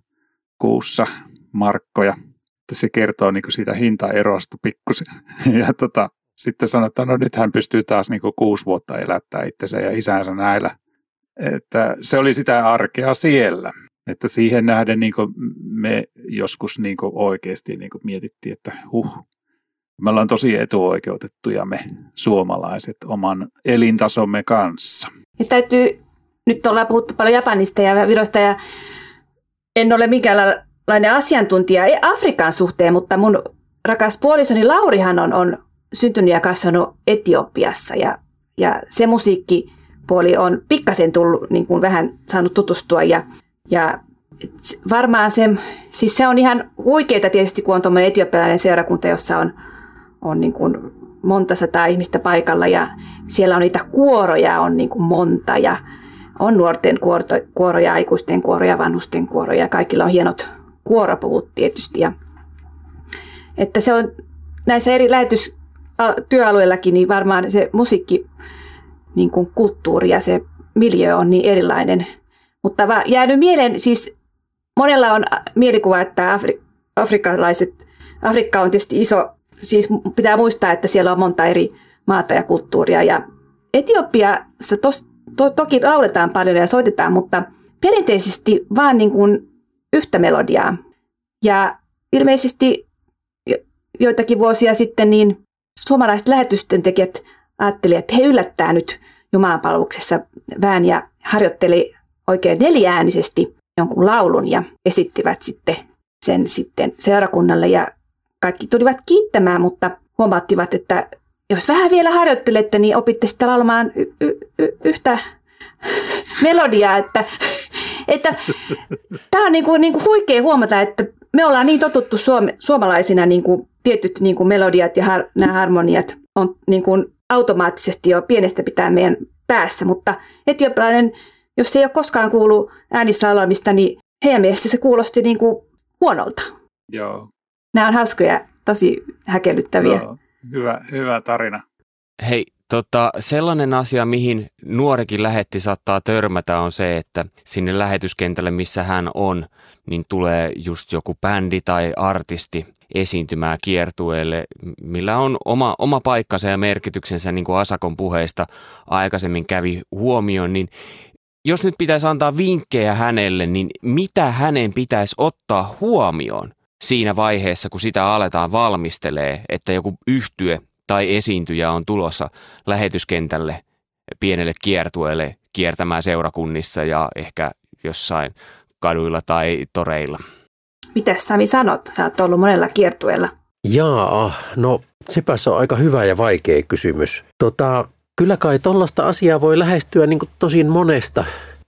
S4: kuussa markkoja että se kertoo niin siitä hintaerosta pikkusen. Ja tota, sitten sanoi, että no nyt hän pystyy taas niin kuusi vuotta elättää itsensä ja isänsä näillä. Että se oli sitä arkea siellä. Että siihen nähden niin me joskus niin oikeasti niin mietittiin, että huh, me ollaan tosi etuoikeutettuja me suomalaiset oman elintasomme kanssa.
S3: Ja täytyy, nyt ollaan puhuttu paljon Japanista ja Virosta ja en ole minkäänlainen asiantuntija Afrikan suhteen, mutta mun rakas puolisoni Laurihan on, on syntynyt ja kasvanut Etiopiassa. Ja, ja se musiikkipuoli on pikkasen tullut niin kuin vähän saanut tutustua. Ja, ja varmaan se, siis se on ihan huikeeta tietysti, kun on tuommoinen etiopialainen seurakunta, jossa on, on niin kuin monta sataa ihmistä paikalla. Ja siellä on niitä kuoroja on niin kuin monta. Ja on nuorten kuoroja, aikuisten kuoroja, vanhusten kuoroja. Kaikilla on hienot kuoropuvut tietysti. Ja, että se on näissä eri lähetystyöalueillakin, niin varmaan se musiikki, niin kuin kulttuuri ja se miljö on niin erilainen. Mutta jäänyt mieleen, siis monella on mielikuva, että Afri- afrikkalaiset, Afrikka on tietysti iso, siis pitää muistaa, että siellä on monta eri maata ja kulttuuria. Ja Etiopiassa tos, to, toki lauletaan paljon ja soitetaan, mutta perinteisesti vaan niin kuin yhtä melodiaa. Ja ilmeisesti joitakin vuosia sitten niin suomalaiset lähetystentekijät ajattelivat, että he yllättää nyt Jumalanpalveluksessa vähän ja harjoitteli oikein neljäänisesti jonkun laulun ja esittivät sitten sen sitten seurakunnalle ja kaikki tulivat kiittämään, mutta huomauttivat, että jos vähän vielä harjoittelette, niin opitte sitten laulamaan y- y- y- yhtä melodiaa, että että tämä on niin kuin, niin kuin huikea huomata, että me ollaan niin totuttu suome, suomalaisina niin kuin tietyt niin kuin melodiat ja har, nämä harmoniat on niin kuin automaattisesti jo pienestä pitää meidän päässä, mutta etiopialainen, jos ei ole koskaan kuullut äänissä laulamista, niin heidän mielestä se kuulosti niin kuin huonolta.
S4: Joo.
S3: Nämä on hauskoja, tosi häkellyttäviä.
S4: Joo. Hyvä, hyvä tarina.
S1: Hei, tota, sellainen asia, mihin nuorikin lähetti saattaa törmätä, on se, että sinne lähetyskentälle, missä hän on, niin tulee just joku bändi tai artisti esiintymään kiertueelle, millä on oma, oma paikkansa ja merkityksensä, niin kuin Asakon puheista aikaisemmin kävi huomioon, niin jos nyt pitäisi antaa vinkkejä hänelle, niin mitä hänen pitäisi ottaa huomioon siinä vaiheessa, kun sitä aletaan valmistelee, että joku yhtye tai esiintyjä on tulossa lähetyskentälle pienelle kiertueelle kiertämään seurakunnissa ja ehkä jossain kaduilla tai toreilla.
S3: Mitäs Sami sanot? Sä oot ollut monella kiertueella.
S2: Jaa, no sepä se on aika hyvä ja vaikea kysymys. Tota, kyllä kai tuollaista asiaa voi lähestyä niin tosin monesta,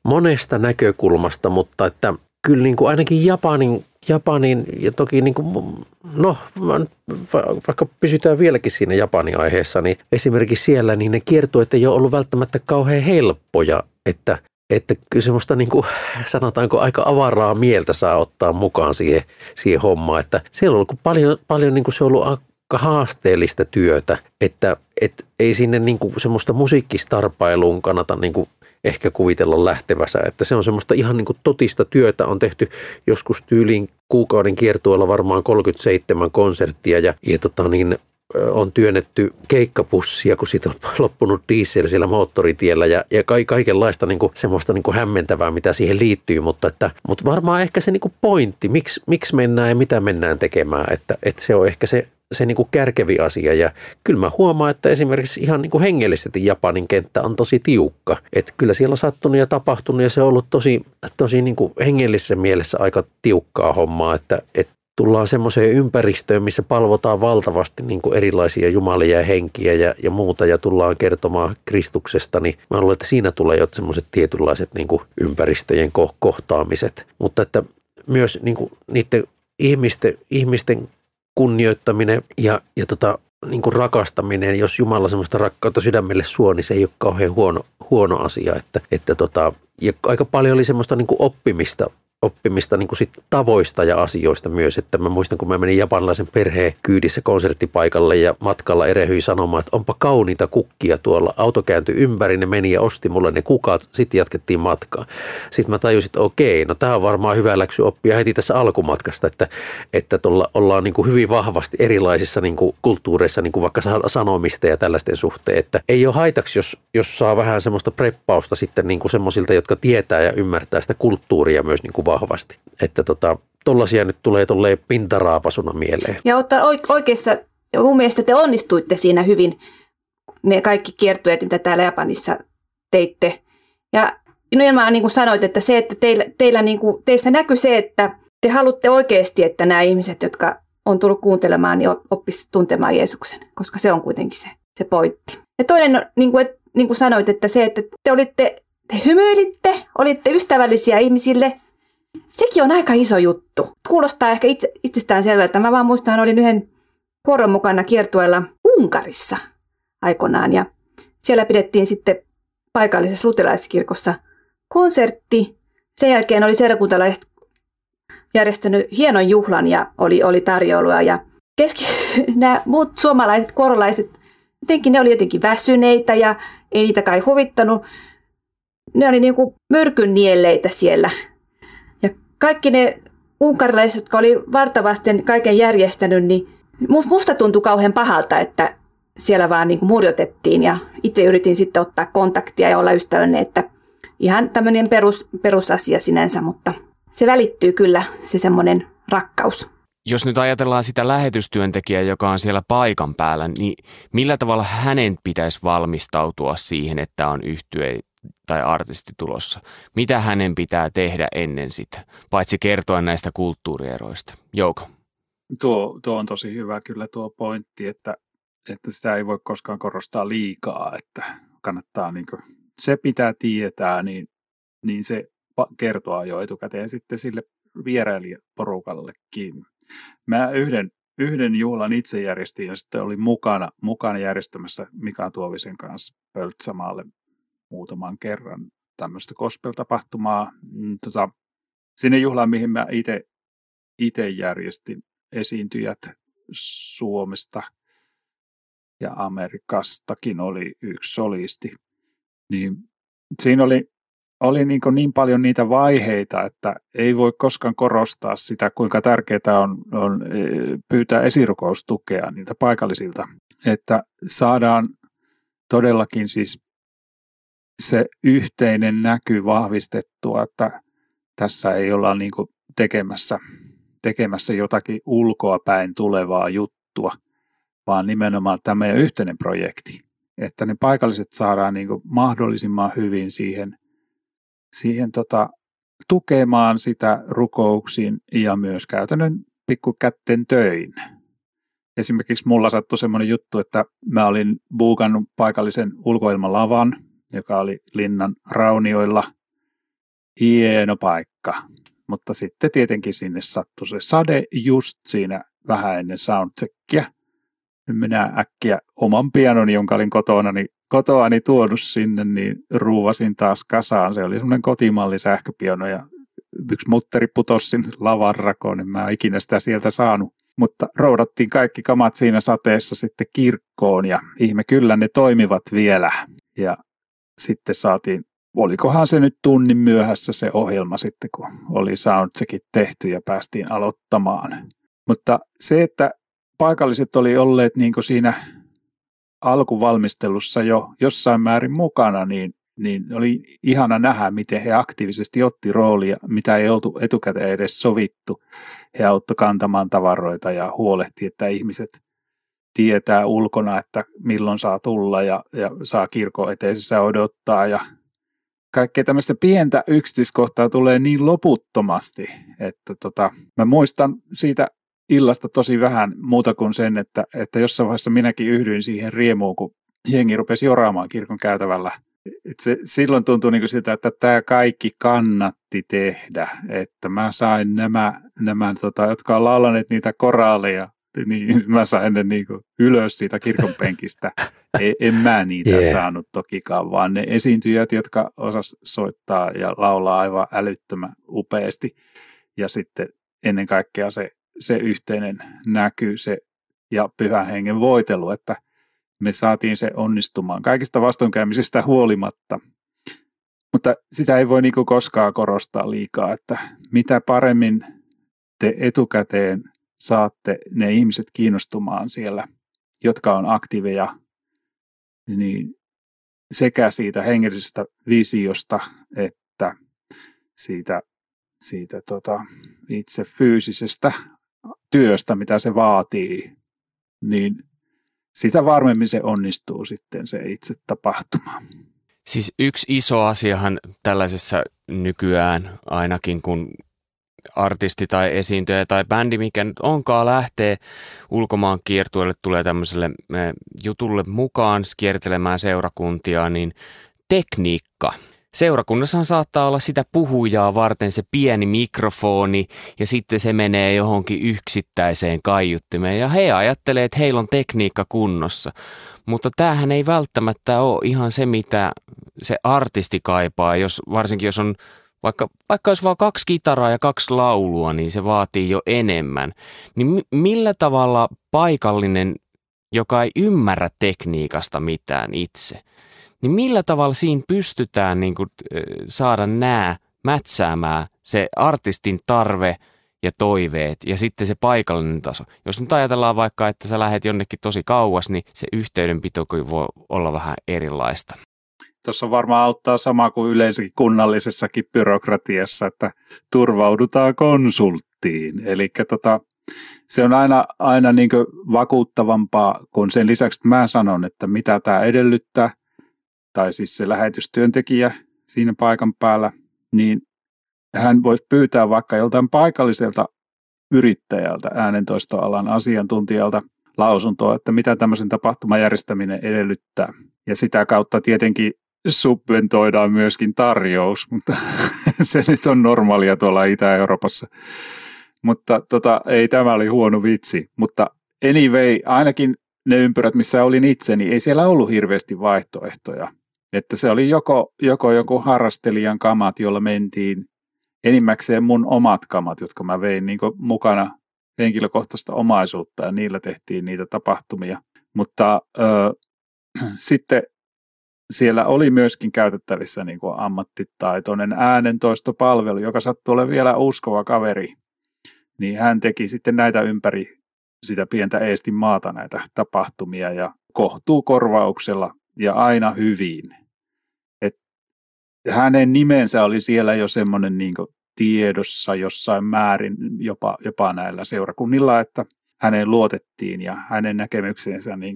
S2: monesta näkökulmasta, mutta että kyllä niin kuin ainakin Japanin, Japanin ja toki niin kuin, no vaikka pysytään vieläkin siinä Japanin aiheessa, niin esimerkiksi siellä niin ne kiertueet ei ole ollut välttämättä kauhean helppoja, että että kyllä semmoista niin kuin, sanotaanko aika avaraa mieltä saa ottaa mukaan siihen, siihen hommaan. Että siellä on ollut paljon, paljon niin kuin se on ollut aika haasteellista työtä, että et ei sinne niin kuin semmoista musiikkistarpailuun kannata niin kuin ehkä kuvitella lähtevänsä. Että se on semmoista ihan niin kuin totista työtä. On tehty joskus tyyliin kuukauden kiertueella varmaan 37 konserttia ja, ja tota niin, on työnnetty keikkapussia, kun siitä on loppunut diesel siellä moottoritiellä ja, ja ka- kaikenlaista niin kuin, semmoista niin kuin hämmentävää, mitä siihen liittyy, mutta, että, mutta varmaan ehkä se niin kuin pointti, miksi, miksi mennään ja mitä mennään tekemään, että, että se on ehkä se, se niin kuin kärkevi asia ja kyllä mä huomaan, että esimerkiksi ihan niin kuin hengellisesti Japanin kenttä on tosi tiukka, että kyllä siellä on sattunut ja tapahtunut ja se on ollut tosi, tosi niin kuin hengellisessä mielessä aika tiukkaa hommaa, että, että tullaan semmoiseen ympäristöön, missä palvotaan valtavasti niin kuin erilaisia jumalia ja henkiä ja, ja muuta ja tullaan kertomaan Kristuksesta, niin mä luulen, että siinä tulee jo semmoiset tietynlaiset niin kuin ympäristöjen ko- kohtaamiset. Mutta että myös niin kuin niiden ihmisten, ihmisten kunnioittaminen ja, ja tota, niin kuin rakastaminen, jos Jumala semmoista rakkautta sydämelle suo, niin se ei ole kauhean huono, huono asia. Että, että tota, ja aika paljon oli semmoista niin kuin oppimista oppimista niin kuin sit tavoista ja asioista myös. Että mä muistan, kun mä menin japanilaisen perheen kyydissä konserttipaikalle ja matkalla erehyi sanomaan, että onpa kauniita kukkia tuolla. Auto kääntyi ympäri, ne meni ja osti mulle ne kukat, sitten jatkettiin matkaa. Sitten mä tajusin, että okei, no tämä on varmaan hyvä läksy oppia heti tässä alkumatkasta, että, että tuolla ollaan niin kuin hyvin vahvasti erilaisissa niin kuin kulttuureissa, niin kuin vaikka sanomista ja tällaisten suhteen. Että ei ole haitaksi, jos, jos saa vähän semmoista preppausta sitten niin kuin semmoisilta, jotka tietää ja ymmärtää sitä kulttuuria myös niin kuin vahvasti. Että tota, tollaisia nyt tulee tolleen pintaraapasuna mieleen.
S3: Ja ottaa oikeassa, mun mielestä te onnistuitte siinä hyvin, ne kaikki kiertueet, mitä täällä Japanissa teitte. Ja nimenomaan niin kuin sanoit, että se, että teillä, teillä niin kuin, teistä näkyy se, että te haluatte oikeasti, että nämä ihmiset, jotka on tullut kuuntelemaan, niin oppisivat tuntemaan Jeesuksen, koska se on kuitenkin se, se pointti. Ja toinen, niin kuin, niin kuin sanoit, että se, että te olitte, te hymyilitte, olitte ystävällisiä ihmisille, sekin on aika iso juttu. Kuulostaa ehkä itse, itsestään selvältä. Mä vaan muistan, olin yhden vuoron mukana kiertueella Unkarissa aikoinaan ja siellä pidettiin sitten paikallisessa lutelaiskirkossa konsertti. Sen jälkeen oli seurakuntalaiset järjestänyt hienon juhlan ja oli, oli tarjoulua ja keski, nämä muut suomalaiset korolaiset, jotenkin ne oli jotenkin väsyneitä ja ei niitä kai huvittanut. Ne oli niin kuin myrkyn nielleitä siellä kaikki ne unkarilaiset, jotka oli vartavasten kaiken järjestänyt, niin musta tuntui kauhean pahalta, että siellä vaan niin murjotettiin ja itse yritin sitten ottaa kontaktia ja olla ystävällinen, että ihan tämmöinen perus, perusasia sinänsä, mutta se välittyy kyllä se semmoinen rakkaus.
S1: Jos nyt ajatellaan sitä lähetystyöntekijää, joka on siellä paikan päällä, niin millä tavalla hänen pitäisi valmistautua siihen, että on yhtye tai artisti tulossa. Mitä hänen pitää tehdä ennen sitä, paitsi kertoa näistä kulttuurieroista? Jouko.
S4: Tuo, tuo on tosi hyvä kyllä tuo pointti, että, että sitä ei voi koskaan korostaa liikaa, että kannattaa niin kuin, se pitää tietää, niin, niin se kertoa jo etukäteen sitten sille vierailijaporukallekin. Mä yhden, yhden juhlan itse järjestin ja sitten olin mukana, mukana järjestämässä Mika Tuovisen kanssa Pöltsamaalle muutaman kerran tämmöistä gospel-tapahtumaa. Mm, tota, sinne juhlaan, mihin mä itse järjestin esiintyjät Suomesta ja Amerikastakin oli yksi solisti. Niin siinä oli, oli niin, niin paljon niitä vaiheita, että ei voi koskaan korostaa sitä, kuinka tärkeää on, on e, pyytää esirukoustukea niiltä paikallisilta, että saadaan todellakin siis se yhteinen näky vahvistettua, että tässä ei olla niin tekemässä, tekemässä jotakin ulkoa päin tulevaa juttua, vaan nimenomaan tämä meidän yhteinen projekti, että ne paikalliset saadaan niin mahdollisimman hyvin siihen, siihen tota, tukemaan sitä rukouksiin ja myös käytännön pikkukätten töin. Esimerkiksi mulla sattui semmoinen juttu, että mä olin buukannut paikallisen ulkoilmalavan, joka oli linnan raunioilla. Hieno paikka. Mutta sitten tietenkin sinne sattui se sade just siinä vähän ennen soundcheckia. Nyt minä äkkiä oman pianoni, jonka olin kotona, niin kotoani tuonut sinne, niin ruuvasin taas kasaan. Se oli semmoinen kotimalli sähköpiano ja yksi mutteri putosi sinne lavan rakoon, niin mä en ikinä sitä sieltä saanut. Mutta roudattiin kaikki kamat siinä sateessa sitten kirkkoon ja ihme kyllä ne toimivat vielä. Ja sitten saatiin, olikohan se nyt tunnin myöhässä se ohjelma sitten, kun oli soundcheckin tehty ja päästiin aloittamaan. Mutta se, että paikalliset oli olleet niin siinä alkuvalmistelussa jo jossain määrin mukana, niin, niin oli ihana nähdä, miten he aktiivisesti otti roolia, mitä ei oltu etukäteen edes sovittu. He auttoi kantamaan tavaroita ja huolehti, että ihmiset tietää ulkona, että milloin saa tulla ja, ja saa kirkon eteisessä odottaa ja kaikkea tämmöistä pientä yksityiskohtaa tulee niin loputtomasti, että tota, mä muistan siitä illasta tosi vähän muuta kuin sen, että, että jossain vaiheessa minäkin yhdyin siihen riemuun, kun jengi rupesi joraamaan kirkon käytävällä. Et se, silloin tuntui niin siltä, että tämä kaikki kannatti tehdä, että mä sain nämä, nämä tota, jotka on laulaneet niitä koraaleja, niin mä sain ne niin kuin ylös siitä kirkon penkistä. En, en mä niitä yeah. saanut tokikaan, vaan ne esiintyjät, jotka osas soittaa ja laulaa aivan älyttömän upeasti. Ja sitten ennen kaikkea se, se yhteinen näky se, ja pyhän hengen voitelu, että me saatiin se onnistumaan kaikista vastoinkäymisistä huolimatta. Mutta sitä ei voi niin koskaan korostaa liikaa, että mitä paremmin te etukäteen saatte ne ihmiset kiinnostumaan siellä, jotka on aktiiveja, niin sekä siitä hengellisestä visiosta että siitä, siitä tota, itse fyysisestä työstä, mitä se vaatii, niin sitä varmemmin se onnistuu sitten se itse tapahtuma.
S1: Siis yksi iso asiahan tällaisessa nykyään ainakin, kun artisti tai esiintyjä tai bändi, mikä nyt onkaan, lähtee ulkomaan kiertueelle, tulee tämmöiselle jutulle mukaan kiertelemään seurakuntia, niin tekniikka. Seurakunnassahan saattaa olla sitä puhujaa varten se pieni mikrofoni ja sitten se menee johonkin yksittäiseen kaiuttimeen ja he ajattelee, että heillä on tekniikka kunnossa. Mutta tämähän ei välttämättä ole ihan se, mitä se artisti kaipaa, jos, varsinkin jos on vaikka, vaikka olisi vain kaksi kitaraa ja kaksi laulua, niin se vaatii jo enemmän. Niin millä tavalla paikallinen, joka ei ymmärrä tekniikasta mitään itse, niin millä tavalla siinä pystytään niin kuin, saada nämä mätsäämään se artistin tarve ja toiveet ja sitten se paikallinen taso. Jos nyt ajatellaan vaikka, että sä lähet jonnekin tosi kauas, niin se yhteydenpito voi olla vähän erilaista
S4: tuossa varmaan auttaa sama kuin yleensäkin kunnallisessakin byrokratiassa, että turvaudutaan konsulttiin. Eli tota, se on aina, aina niin vakuuttavampaa kuin sen lisäksi, että mä sanon, että mitä tämä edellyttää, tai siis se lähetystyöntekijä siinä paikan päällä, niin hän voisi pyytää vaikka joltain paikalliselta yrittäjältä, äänentoistoalan asiantuntijalta lausuntoa, että mitä tämmöisen tapahtuman järjestäminen edellyttää. Ja sitä kautta tietenkin subventoidaan myöskin tarjous, mutta se nyt on normaalia tuolla Itä-Euroopassa. Mutta tota, ei tämä oli huono vitsi. Mutta anyway, ainakin ne ympyrät, missä olin itse, niin ei siellä ollut hirveästi vaihtoehtoja. Että se oli joko, joko joku harrastelijan kamat, jolla mentiin enimmäkseen mun omat kamat, jotka mä vein niin mukana henkilökohtaista omaisuutta ja niillä tehtiin niitä tapahtumia. Mutta ö, sitten siellä oli myöskin käytettävissä niin kuin ammattitaitoinen äänentoistopalvelu, joka sattui olemaan vielä uskova kaveri. Niin hän teki sitten näitä ympäri sitä pientä Eestin maata näitä tapahtumia ja kohtuu korvauksella ja aina hyvin. Et hänen nimensä oli siellä jo semmoinen niin tiedossa jossain määrin jopa, jopa näillä seurakunnilla, että häneen luotettiin ja hänen näkemyksensä niin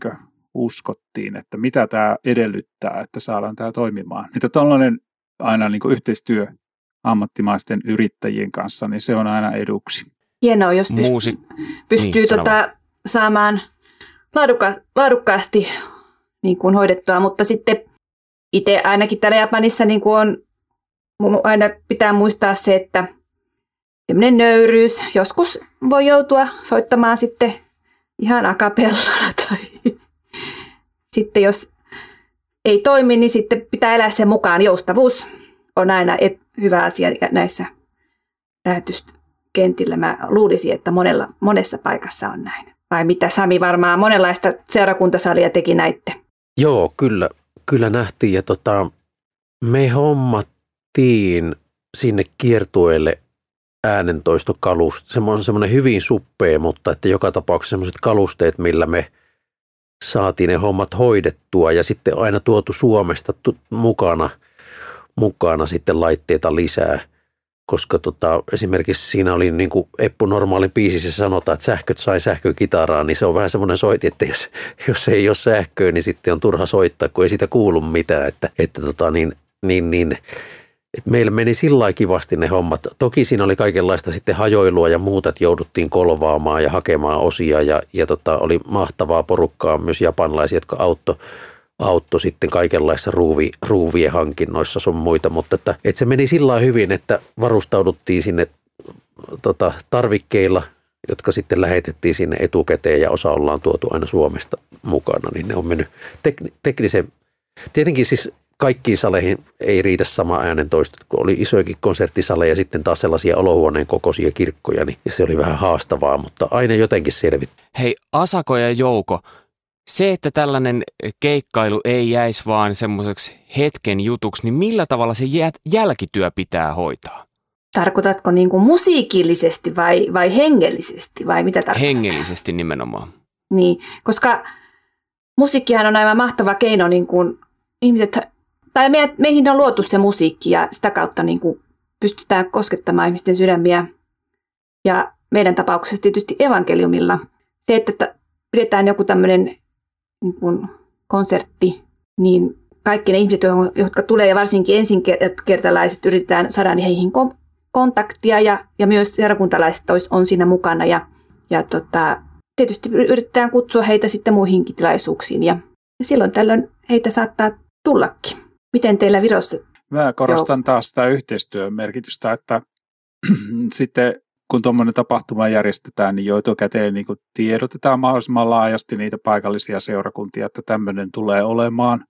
S4: uskottiin, että mitä tämä edellyttää, että saadaan tämä toimimaan. Että tällainen aina niin yhteistyö ammattimaisten yrittäjien kanssa, niin se on aina eduksi.
S3: Hienoa, jos pyst- Muusi... pystyy niin, tota, saamaan laadukka- laadukkaasti niin kuin hoidettua, mutta sitten itse ainakin täällä Japanissa niin kuin on, aina pitää muistaa se, että tämmöinen nöyryys, joskus voi joutua soittamaan sitten ihan akapellalla tai sitten jos ei toimi, niin sitten pitää elää sen mukaan. Joustavuus on aina et, hyvä asia näissä lähetyskentillä. Mä luulisin, että monella, monessa paikassa on näin. Vai mitä Sami varmaan monenlaista seurakuntasalia teki näitte?
S2: Joo, kyllä, kyllä nähtiin. Ja tota, me hommattiin sinne kiertueelle äänentoistokalusta. Se on semmoinen hyvin suppea, mutta että joka tapauksessa semmoiset kalusteet, millä me saatiin ne hommat hoidettua ja sitten aina tuotu Suomesta mukana, mukana sitten laitteita lisää – koska tota, esimerkiksi siinä oli niin kuin Eppu normaalin biisissä sanotaan, että sähköt sai sähkökitaraa, niin se on vähän semmoinen soiti, että jos, jos ei ole sähköä, niin sitten on turha soittaa, kun ei siitä kuulu mitään, että, että tota, niin, niin, niin et meillä meni sillä kivasti ne hommat. Toki siinä oli kaikenlaista sitten hajoilua ja muuta, että jouduttiin kolvaamaan ja hakemaan osia ja, ja tota, oli mahtavaa porukkaa myös japanlaisia, jotka auttoi auttoi sitten kaikenlaisissa ruuvi, ruuvien hankinnoissa sun muita, mutta että, että se meni sillä hyvin, että varustauduttiin sinne tota, tarvikkeilla, jotka sitten lähetettiin sinne etukäteen ja osa ollaan tuotu aina Suomesta mukana, niin ne on mennyt tek- teknisen, tietenkin siis kaikkiin saleihin ei riitä sama äänen toisto, kun oli isojakin konserttisaleja ja sitten taas sellaisia olohuoneen kokoisia kirkkoja, niin se oli vähän haastavaa, mutta aina jotenkin selvit.
S1: Hei, Asako ja Jouko, se, että tällainen keikkailu ei jäisi vaan semmoiseksi hetken jutuksi, niin millä tavalla se jälkityö pitää hoitaa?
S3: Tarkoitatko niin kuin musiikillisesti vai, vai hengellisesti vai mitä tarkoitat?
S1: Hengellisesti nimenomaan.
S3: Niin, koska musiikkihan on aivan mahtava keino, niin kuin ihmiset, tai me, meihin on luotu se musiikki ja sitä kautta niin kuin pystytään koskettamaan ihmisten sydämiä. Ja meidän tapauksessa tietysti evankeliumilla. Se, että pidetään joku tämmöinen niin konsertti, niin kaikki ne ihmiset, jotka tulee ja varsinkin ensinkertalaiset yritetään saada heihin kontaktia ja, ja myös seurakuntalaiset on siinä mukana ja, ja tota, tietysti yritetään kutsua heitä sitten muihinkin tilaisuuksiin ja, ja silloin tällöin heitä saattaa tullakin. Miten teillä Virossa?
S4: Mä korostan Joo. taas sitä yhteistyön merkitystä, että sitten kun tuommoinen tapahtuma järjestetään, niin jo etukäteen niin tiedotetaan mahdollisimman laajasti niitä paikallisia seurakuntia, että tämmöinen tulee olemaan.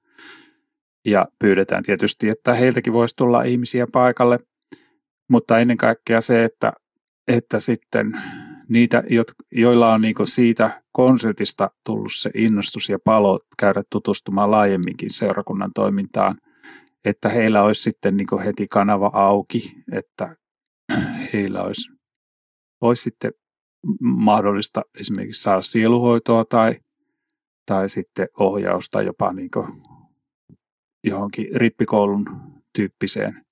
S4: Ja pyydetään tietysti, että heiltäkin voisi tulla ihmisiä paikalle. Mutta ennen kaikkea se, että, että sitten niitä, joilla on niin siitä konsertista tullut se innostus ja palo käydä tutustumaan laajemminkin seurakunnan toimintaan, että heillä olisi sitten niin heti kanava auki, että heillä olisi olisi sitten mahdollista esimerkiksi saada sieluhoitoa tai, tai sitten ohjausta jopa niin johonkin rippikoulun tyyppiseen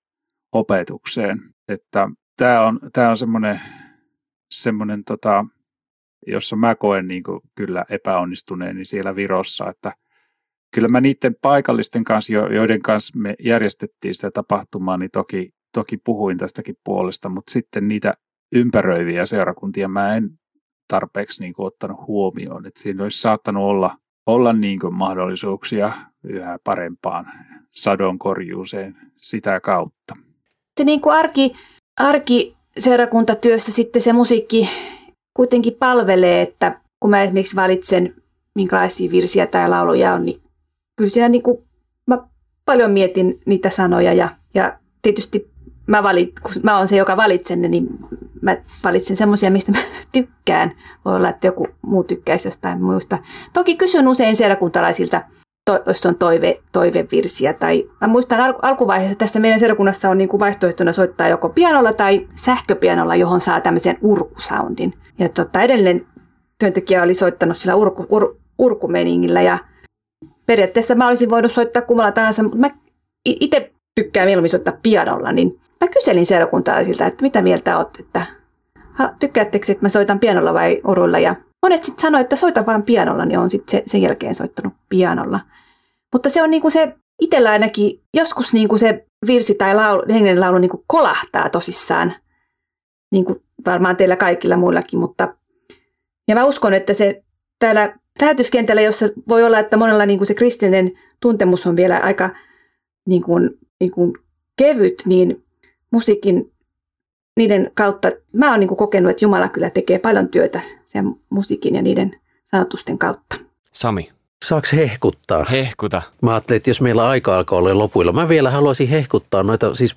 S4: opetukseen. Että tämä on, tämä on semmoinen, semmoinen tota, jossa mä koen niin kyllä epäonnistuneeni siellä Virossa, että kyllä mä niiden paikallisten kanssa, joiden kanssa me järjestettiin sitä tapahtumaa, niin toki, toki puhuin tästäkin puolesta, mutta sitten niitä ympäröiviä seurakuntia mä en tarpeeksi niin kuin, ottanut huomioon. Että siinä olisi saattanut olla, olla niin kuin, mahdollisuuksia yhä parempaan sadonkorjuuseen sitä kautta.
S3: Se niin kuin arki, arki seurakuntatyössä sitten se musiikki kuitenkin palvelee, että kun mä esimerkiksi valitsen minkälaisia virsiä tai lauluja on, niin kyllä siinä niin kuin, mä paljon mietin niitä sanoja ja, ja tietysti mä, valit, kun mä oon se, joka valitsen ne, niin mä valitsen semmoisia, mistä mä tykkään. Voi olla, että joku muu tykkäisi jostain muista. Toki kysyn usein seurakuntalaisilta, jos on toive, toivevirsiä. Tai mä muistan al, alkuvaiheessa tässä meidän seurakunnassa on niin kuin vaihtoehtona soittaa joko pianolla tai sähköpianolla, johon saa tämmöisen urkusoundin. Ja tota, edellinen työntekijä oli soittanut sillä urku, ur, urkumeningillä ja periaatteessa mä olisin voinut soittaa kummalla tahansa, mutta mä itse tykkään mieluummin soittaa pianolla, niin mä kyselin seurakuntalaisilta, että mitä mieltä oot, että tykkäättekö, että mä soitan pianolla vai uruilla ja monet sitten sanoivat, että soita vain pianolla, niin on sitten sen jälkeen soittanut pianolla. Mutta se on niinku se, itsellä ainakin joskus niinku se virsi tai laulu, hengellinen laulu niinku kolahtaa tosissaan, niin kuin varmaan teillä kaikilla muillakin, mutta ja mä uskon, että se täällä lähetyskentällä, jossa voi olla, että monella niin kuin se kristillinen tuntemus on vielä aika niin kuin, niin kuin kevyt, niin musiikin niiden kautta, mä oon niin kuin kokenut, että Jumala kyllä tekee paljon työtä sen musiikin ja niiden sanotusten kautta.
S1: Sami.
S2: Saaks hehkuttaa?
S1: Hehkuta.
S2: Mä ajattelin, että jos meillä aika alkaa olla lopuilla, mä vielä haluaisin hehkuttaa noita, siis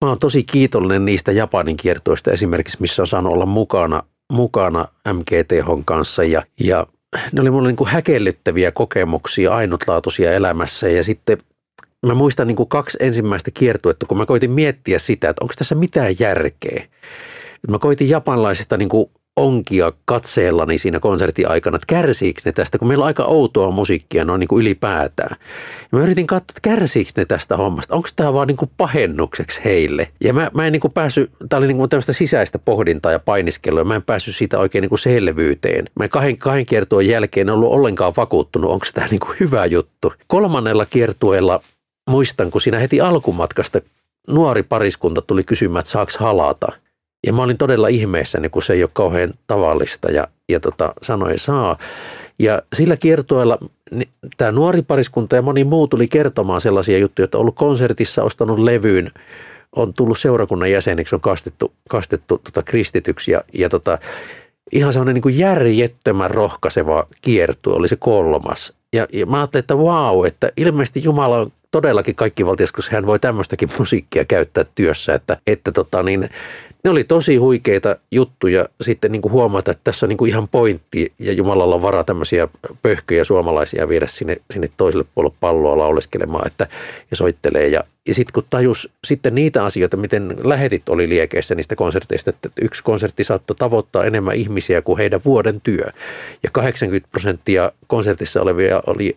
S2: mä oon tosi kiitollinen niistä Japanin kiertoista esimerkiksi, missä on saanut olla mukana, mukana MGTH kanssa ja, ja ne oli mulle niin kuin häkellyttäviä kokemuksia, ainutlaatuisia elämässä ja sitten mä muistan niin kuin kaksi ensimmäistä kiertuetta, kun mä koitin miettiä sitä, että onko tässä mitään järkeä. Mä koitin japanlaisista niin kuin onkia katseellani siinä konsertin aikana, että kärsiikö ne tästä, kun meillä on aika outoa musiikkia noin niin kuin ylipäätään. Ja mä yritin katsoa, että kärsiikö ne tästä hommasta, onko tämä vaan niin kuin pahennukseksi heille. Ja mä, mä en niin kuin päässyt, tämä oli niin kuin tämmöistä sisäistä pohdintaa ja painiskelua, mä en päässyt siitä oikein niin kuin selvyyteen. Mä kahden, kahden kiertueen jälkeen en ollut ollenkaan vakuuttunut, onko tämä niin kuin hyvä juttu. Kolmannella kiertueella muistan, kun siinä heti alkumatkasta nuori pariskunta tuli kysymään, että saaks halata – ja mä olin todella ihmeessäni, kun se ei ole kauhean tavallista ja, ja tota, sanoi saa. Ja sillä kiertueella niin, tämä nuori pariskunta ja moni muu tuli kertomaan sellaisia juttuja, että on ollut konsertissa, ostanut levyyn, on tullut seurakunnan jäseniksi, on kastettu, kastettu tota kristityksi ja, ja tota, ihan semmoinen niin kuin järjettömän rohkaiseva kiertue oli se kolmas. Ja, ja mä ajattelin, että vau, että ilmeisesti Jumala on todellakin kaikki valtias, koska hän voi tämmöistäkin musiikkia käyttää työssä, että, että tota niin, ne oli tosi huikeita juttuja sitten niin kuin huomata, että tässä on niin kuin ihan pointti ja Jumalalla on varaa tämmöisiä pöhköjä suomalaisia viedä sinne, sinne toiselle puolelle palloa lauleskelemaan että, ja soittelee. Ja, ja sitten kun tajus sitten niitä asioita, miten lähetit oli liekeissä niistä konserteista, että yksi konsertti saattoi tavoittaa enemmän ihmisiä kuin heidän vuoden työ. Ja 80 prosenttia konsertissa olevia oli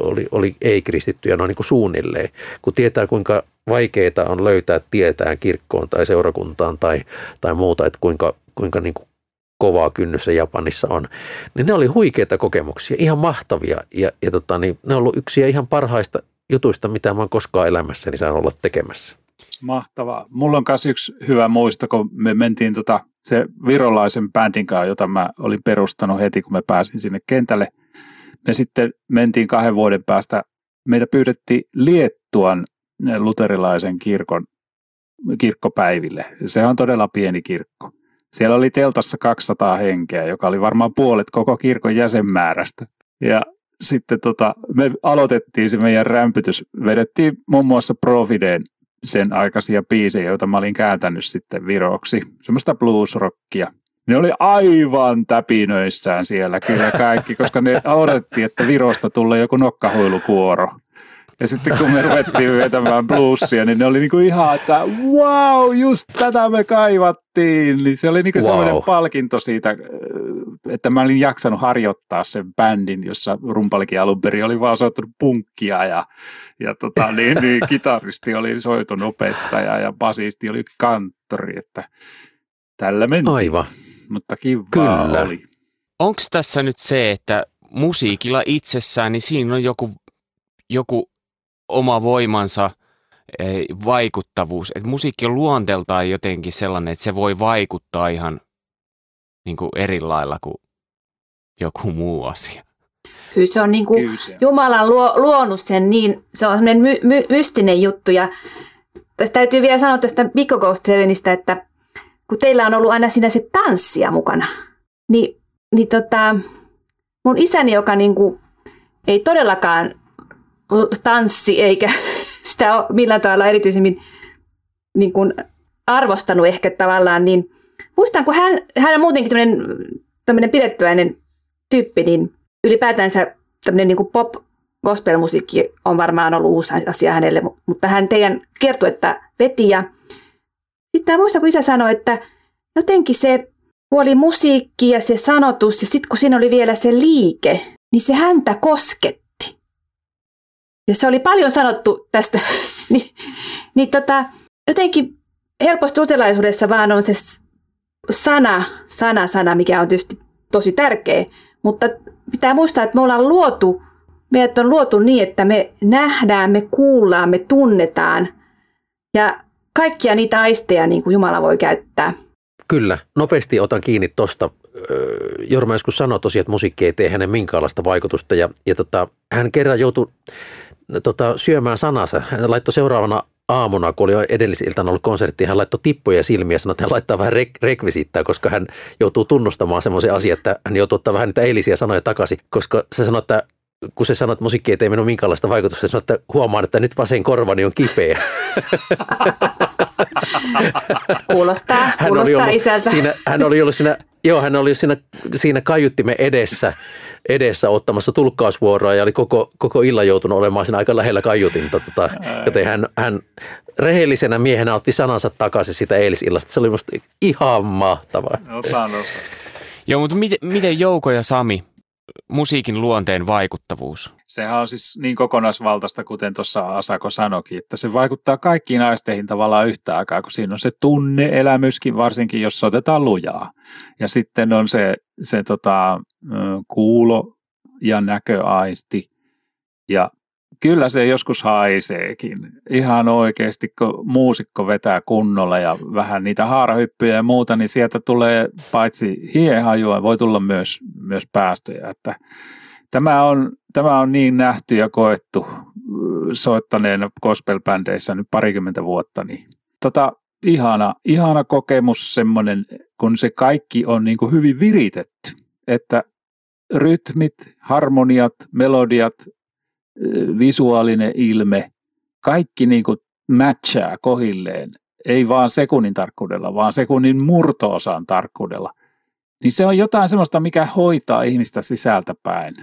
S2: oli, oli ei-kristittyjä noin niin kuin suunnilleen. Kun tietää, kuinka vaikeaa on löytää tietään kirkkoon tai seurakuntaan tai, tai muuta, että kuinka, kuinka niin kuin kovaa kynnyssä Japanissa on, niin ne oli huikeita kokemuksia, ihan mahtavia. Ja, ja tota, niin ne on ollut yksiä ihan parhaista jutuista, mitä mä oon koskaan elämässäni saanut olla tekemässä.
S4: Mahtavaa. Mulla on myös yksi hyvä muisto, kun me mentiin tota, se virolaisen bändin kanssa, jota mä olin perustanut heti, kun me pääsin sinne kentälle – me sitten mentiin kahden vuoden päästä, meitä pyydettiin Liettuan luterilaisen kirkon kirkkopäiville. Se on todella pieni kirkko. Siellä oli teltassa 200 henkeä, joka oli varmaan puolet koko kirkon jäsenmäärästä. Ja sitten tota, me aloitettiin se meidän rämpytys. Vedettiin muun muassa Profideen sen aikaisia biisejä, joita mä olin kääntänyt sitten viroksi. Semmoista bluesrockia. Ne oli aivan täpinöissään siellä kyllä kaikki, koska ne odotettiin, että Virosta tulee joku nokkahuilukuoro. Ja sitten kun me ruvettiin vetämään bluesia, niin ne oli niinku ihan, että wow, just tätä me kaivattiin. Niin se oli niinku wow. sellainen palkinto siitä, että mä olin jaksanut harjoittaa sen bändin, jossa rumpalikin alun perin oli vaan soittanut punkkia ja, ja tota, niin, niin, kitaristi oli soiton opettaja ja basisti oli kanttori, että tällä mentiin.
S2: Aivan
S4: mutta kivaa Kyllä. oli.
S1: Onko tässä nyt se, että musiikilla itsessään, niin siinä on joku, joku oma voimansa vaikuttavuus. Et musiikki on luonteeltaan jotenkin sellainen, että se voi vaikuttaa ihan niin kuin eri lailla kuin joku muu asia.
S3: Kyllä se on niin kuin Jumala luo, luonut sen niin, se on semmoinen my, my, mystinen juttu. Ja tästä täytyy vielä sanoa tästä Mikko Ghost Sevenistä, että kun teillä on ollut aina siinä se tanssia mukana, niin, niin tota, mun isäni, joka niin kuin ei todellakaan tanssi, eikä sitä ole millään tavalla erityisemmin niin kuin arvostanut ehkä tavallaan, niin muistan, kun hän, hän on muutenkin tämmöinen, tämmöinen pidettyäinen tyyppi, niin ylipäätänsä tämmöinen niin kuin pop gospelmusiikki on varmaan ollut uusi asia hänelle, mutta hän teidän kertoi, veti ja sitten muistan, kun isä sanoi, että jotenkin se puoli musiikki ja se sanotus ja sitten kun siinä oli vielä se liike, niin se häntä kosketti. Ja se oli paljon sanottu tästä, niin, niin tota, jotenkin helposti utelaisuudessa vaan on se sana, sana, sana, mikä on tietysti tosi tärkeä, mutta pitää muistaa, että me ollaan luotu, meidät on luotu niin, että me nähdään, me kuullaan, me tunnetaan ja kaikkia niitä aisteja niin kuin Jumala voi käyttää.
S2: Kyllä, nopeasti otan kiinni tuosta. Jorma joskus sanoi tosiaan, että musiikki ei tee hänen minkäänlaista vaikutusta ja, ja tota, hän kerran joutui tota, syömään sanansa. Hän laittoi seuraavana aamuna, kun oli edellisiltana ollut konsertti, hän laittoi tippuja silmiä ja sanoi, että hän laittaa vähän rek- rekvisiittaa, koska hän joutuu tunnustamaan semmoisen asian, että hän joutuu ottaa vähän niitä eilisiä sanoja takaisin, koska se sanoi, että kun se sanoi, että musiikki ei tee minun minkäänlaista vaikutusta, se sanoi, että huomaan, että nyt vasen korvani on kipeä.
S3: Kuulostaa, hän kuulostaa oli isältä.
S2: Siinä, hän oli ollut siinä, joo, hän oli siinä, siinä kaiuttimen edessä, edessä ottamassa tulkkausvuoroa ja oli koko, koko illan joutunut olemaan siinä aika lähellä kaiutinta. Tota, joten hän, hän rehellisenä miehenä otti sanansa takaisin sitä eilisillasta. Se oli musta ihan mahtavaa.
S4: Osa.
S1: Joo, mutta miten, miten Jouko ja Sami, musiikin luonteen vaikuttavuus?
S4: Sehän on siis niin kokonaisvaltaista, kuten tuossa Asako sanoikin, että se vaikuttaa kaikkiin aisteihin tavallaan yhtä aikaa, kun siinä on se tunne-elämyskin, varsinkin jos otetaan lujaa. Ja sitten on se, se tota, kuulo- ja näköaisti. Ja kyllä se joskus haiseekin. Ihan oikeasti, kun muusikko vetää kunnolla ja vähän niitä haarahyppyjä ja muuta, niin sieltä tulee paitsi hiehajua, voi tulla myös, myös päästöjä. Että tämä, on, tämä on niin nähty ja koettu soittaneen gospel-bändeissä nyt parikymmentä vuotta. Niin tota, ihana, ihana kokemus semmoinen, kun se kaikki on niin kuin hyvin viritetty. Että rytmit, harmoniat, melodiat, visuaalinen ilme, kaikki niin kuin matchaa kohilleen, ei vaan sekunnin tarkkuudella, vaan sekunnin murtoosan tarkkuudella, niin se on jotain sellaista, mikä hoitaa ihmistä sisältä päin.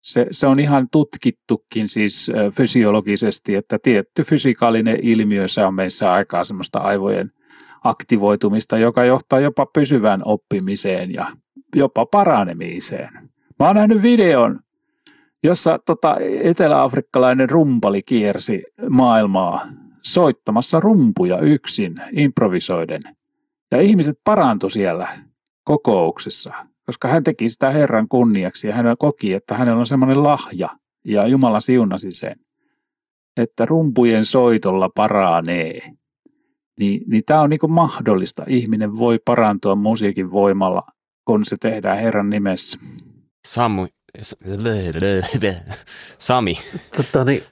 S4: Se, se on ihan tutkittukin siis fysiologisesti, että tietty fysikaalinen ilmiö, se on meissä aikaa semmoista aivojen aktivoitumista, joka johtaa jopa pysyvään oppimiseen ja jopa paranemiseen. Mä oon nähnyt videon, jossa tota, eteläafrikkalainen rumpali kiersi maailmaa soittamassa rumpuja yksin, improvisoiden. Ja ihmiset parantu siellä kokouksessa, koska hän teki sitä Herran kunniaksi ja hän koki, että hänellä on semmoinen lahja ja Jumala siunasi sen, että rumpujen soitolla paranee. Niin, niin tämä on niin mahdollista. Ihminen voi parantua musiikin voimalla, kun se tehdään Herran nimessä.
S1: Samu, Sami.
S2: Totta, niin,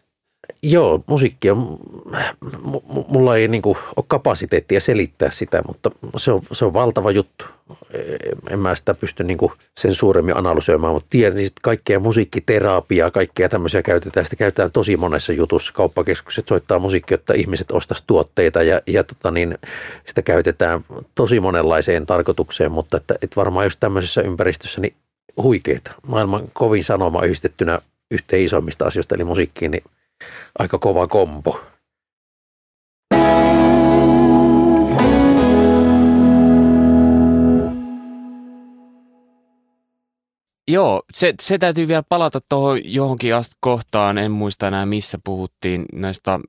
S2: joo, musiikki on, mulla ei niinku ole kapasiteettia selittää sitä, mutta se on, se on valtava juttu. En mä sitä pysty niinku sen suuremmin analysoimaan, mutta tiedän, että kaikkea musiikkiterapiaa, kaikkea tämmöisiä käytetään. Sitä käytetään tosi monessa jutussa. Kauppakeskukset soittaa musiikkia, jotta ihmiset ostaisi tuotteita ja, ja tota niin, sitä käytetään tosi monenlaiseen tarkoitukseen, mutta että, että varmaan just tämmöisessä ympäristössä niin huikeita. Maailman kovin sanoma yhdistettynä yhteen isoimmista asioista, eli musiikkiin, niin aika kova kompo.
S1: Joo, se, se täytyy vielä palata tuohon johonkin kohtaan, en muista enää missä puhuttiin näistä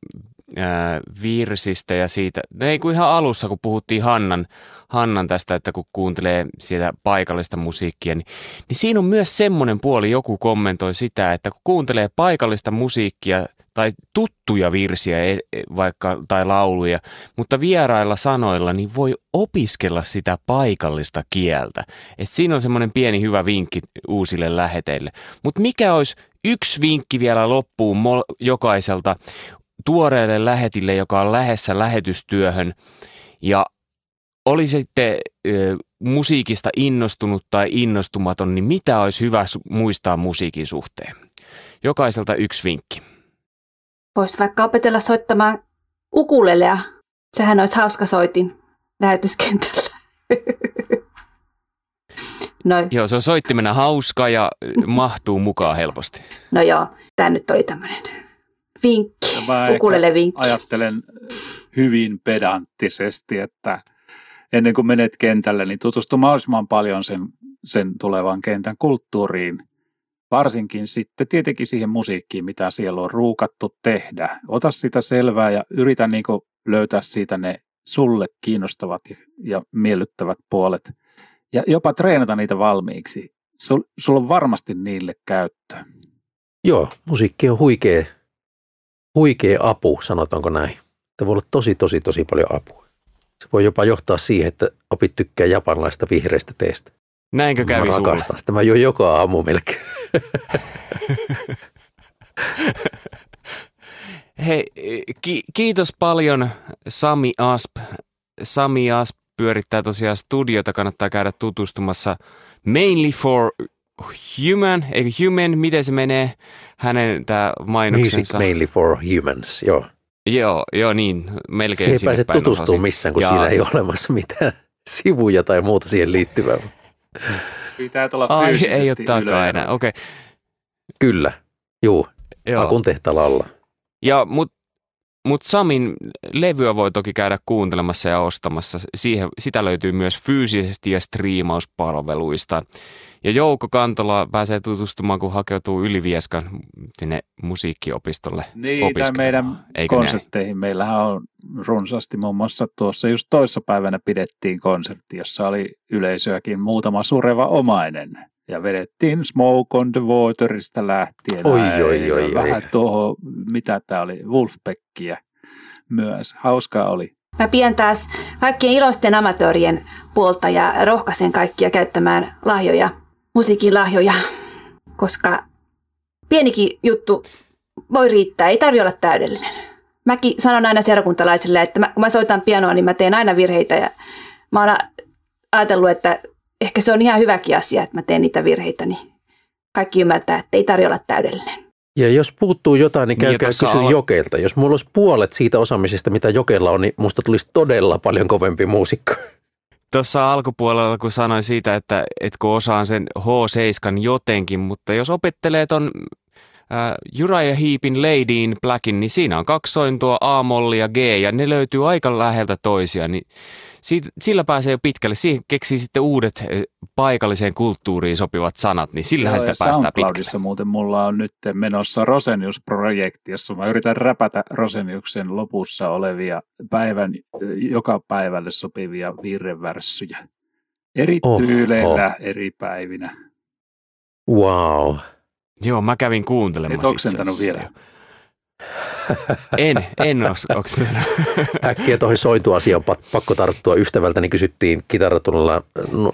S1: ää, virsistä ja siitä, no ei kuin ihan alussa, kun puhuttiin Hannan, Hannan tästä, että kun kuuntelee sieltä paikallista musiikkia, niin, niin siinä on myös semmoinen puoli, joku kommentoi sitä, että kun kuuntelee paikallista musiikkia tai tuttuja virsiä e, e, vaikka tai lauluja, mutta vierailla sanoilla niin voi opiskella sitä paikallista kieltä. Et siinä on semmoinen pieni hyvä vinkki uusille läheteille. Mutta mikä olisi yksi vinkki vielä loppuun jokaiselta tuoreelle lähetille, joka on lähessä lähetystyöhön ja oli sitten musiikista innostunut tai innostumaton, niin mitä olisi hyvä muistaa musiikin suhteen? Jokaiselta yksi vinkki.
S3: Voisi vaikka opetella soittamaan ukulelea. Sehän olisi hauska soitin lähetyskentällä.
S1: Noin. Joo, se on soittimena hauska ja mahtuu mukaan helposti.
S3: No joo, tämä nyt oli tämmöinen vinkki, ukulele vinkki.
S4: ajattelen hyvin pedanttisesti, että ennen kuin menet kentälle, niin tutustu mahdollisimman paljon sen, sen tulevan kentän kulttuuriin. Varsinkin sitten tietenkin siihen musiikkiin, mitä siellä on ruukattu tehdä. Ota sitä selvää ja yritä niin löytää siitä ne sulle kiinnostavat ja miellyttävät puolet. Ja jopa treenata niitä valmiiksi. Sul, sulla on varmasti niille käyttöä.
S2: Joo, musiikki on huikea, huikea apu, sanotaanko näin. Tämä voi olla tosi, tosi, tosi paljon apua. Se voi jopa johtaa siihen, että opit tykkää japanlaista vihreistä teistä.
S1: Näinkö kävi
S2: Mä rakastan sitä. Mä jo joka aamu melkein.
S1: Hei, ki- kiitos paljon Sami Asp. Sami Asp pyörittää tosiaan studiota, kannattaa käydä tutustumassa Mainly for Human, eikö Human, miten se menee, hänen tämä mainoksensa.
S2: Music Mainly for Humans, joo.
S1: Joo, joo niin, melkein
S2: Siihen ei pääse tutustumaan missään, kun ja... siinä ei ole olemassa mitään sivuja tai muuta siihen liittyvää.
S4: Pitää tulla Ai,
S1: ei ole takaa enää, okei. Okay.
S2: Kyllä, juu, Joo. Akun tehtaalla olla.
S1: Ja, mut, mut Samin levyä voi toki käydä kuuntelemassa ja ostamassa. Siihen, sitä löytyy myös fyysisesti ja striimauspalveluista. Ja Jouko Kantola pääsee tutustumaan, kun hakeutuu Ylivieskan sinne musiikkiopistolle
S4: Niin, tai meidän Eikö konsertteihin. Näin? Meillähän on runsaasti muun muassa tuossa just toissapäivänä pidettiin konsertti, jossa oli yleisöäkin muutama sureva omainen. Ja vedettiin Smoke on the Waterista lähtien.
S2: Oi, oi, oi,
S4: vähän tuohon, mitä tämä oli, Wolfbackia myös. Hauskaa oli.
S3: Mä pidän taas kaikkien iloisten amatöörien puolta ja rohkaisen kaikkia käyttämään lahjoja musiikin lahjoja, koska pienikin juttu voi riittää, ei tarvitse olla täydellinen. Mäkin sanon aina seurakuntalaisille, että mä, kun mä soitan pianoa, niin mä teen aina virheitä ja mä oon ajatellut, että ehkä se on ihan hyväkin asia, että mä teen niitä virheitä, niin kaikki ymmärtää, että ei tarvitse olla täydellinen.
S2: Ja jos puuttuu jotain, niin käykää niin, kysyä Jokelta. Jos mulla olisi puolet siitä osaamisesta, mitä Jokella on, niin musta tulisi todella paljon kovempi muusikko.
S1: Tuossa alkupuolella, kun sanoin siitä, että, että kun osaan sen H7 jotenkin, mutta jos opettelee ton uh, Uriah Heepin Lady in Blackin, niin siinä on kaksi sointua A, molli ja G, ja ne löytyy aika läheltä toisia, niin siitä, sillä pääsee jo pitkälle. Siihen keksii sitten uudet eh, paikalliseen kulttuuriin sopivat sanat, niin sillähän sitä päästään pitkälle.
S4: muuten mulla on nyt menossa Rosenius-projekti, jossa mä yritän räpätä Roseniuksen lopussa olevia päivän, joka päivälle sopivia virrevärssyjä. Eri oh, tyyleillä, oh. eri päivinä.
S2: Wow.
S1: Joo, mä kävin kuuntelemassa.
S4: Et oksentanut vielä.
S1: En, en ole
S2: Äkkiä tuohon sointuasiaan pakko tarttua. Ystävältäni kysyttiin kitaratunnilla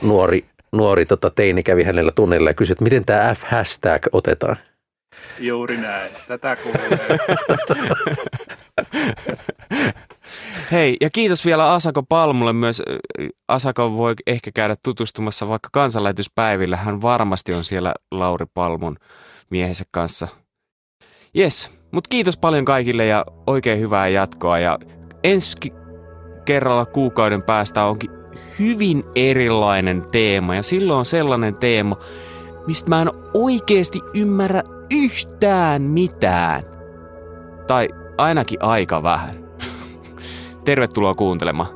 S2: nuori, nuori tota, teini kävi hänellä tunnilla ja kysyi, että miten tämä F-hashtag otetaan.
S4: Juuri näin. Tätä kuulee.
S1: Hei, ja kiitos vielä Asako Palmulle myös. Asako voi ehkä käydä tutustumassa vaikka kansanlähetyspäivillä. Hän varmasti on siellä Lauri Palmun miehensä kanssa. Yes, mutta kiitos paljon kaikille ja oikein hyvää jatkoa. Ja ensi kerralla kuukauden päästä onkin hyvin erilainen teema. Ja silloin on sellainen teema, mistä mä en oikeasti ymmärrä yhtään mitään. Tai ainakin aika vähän. Tervetuloa kuuntelemaan.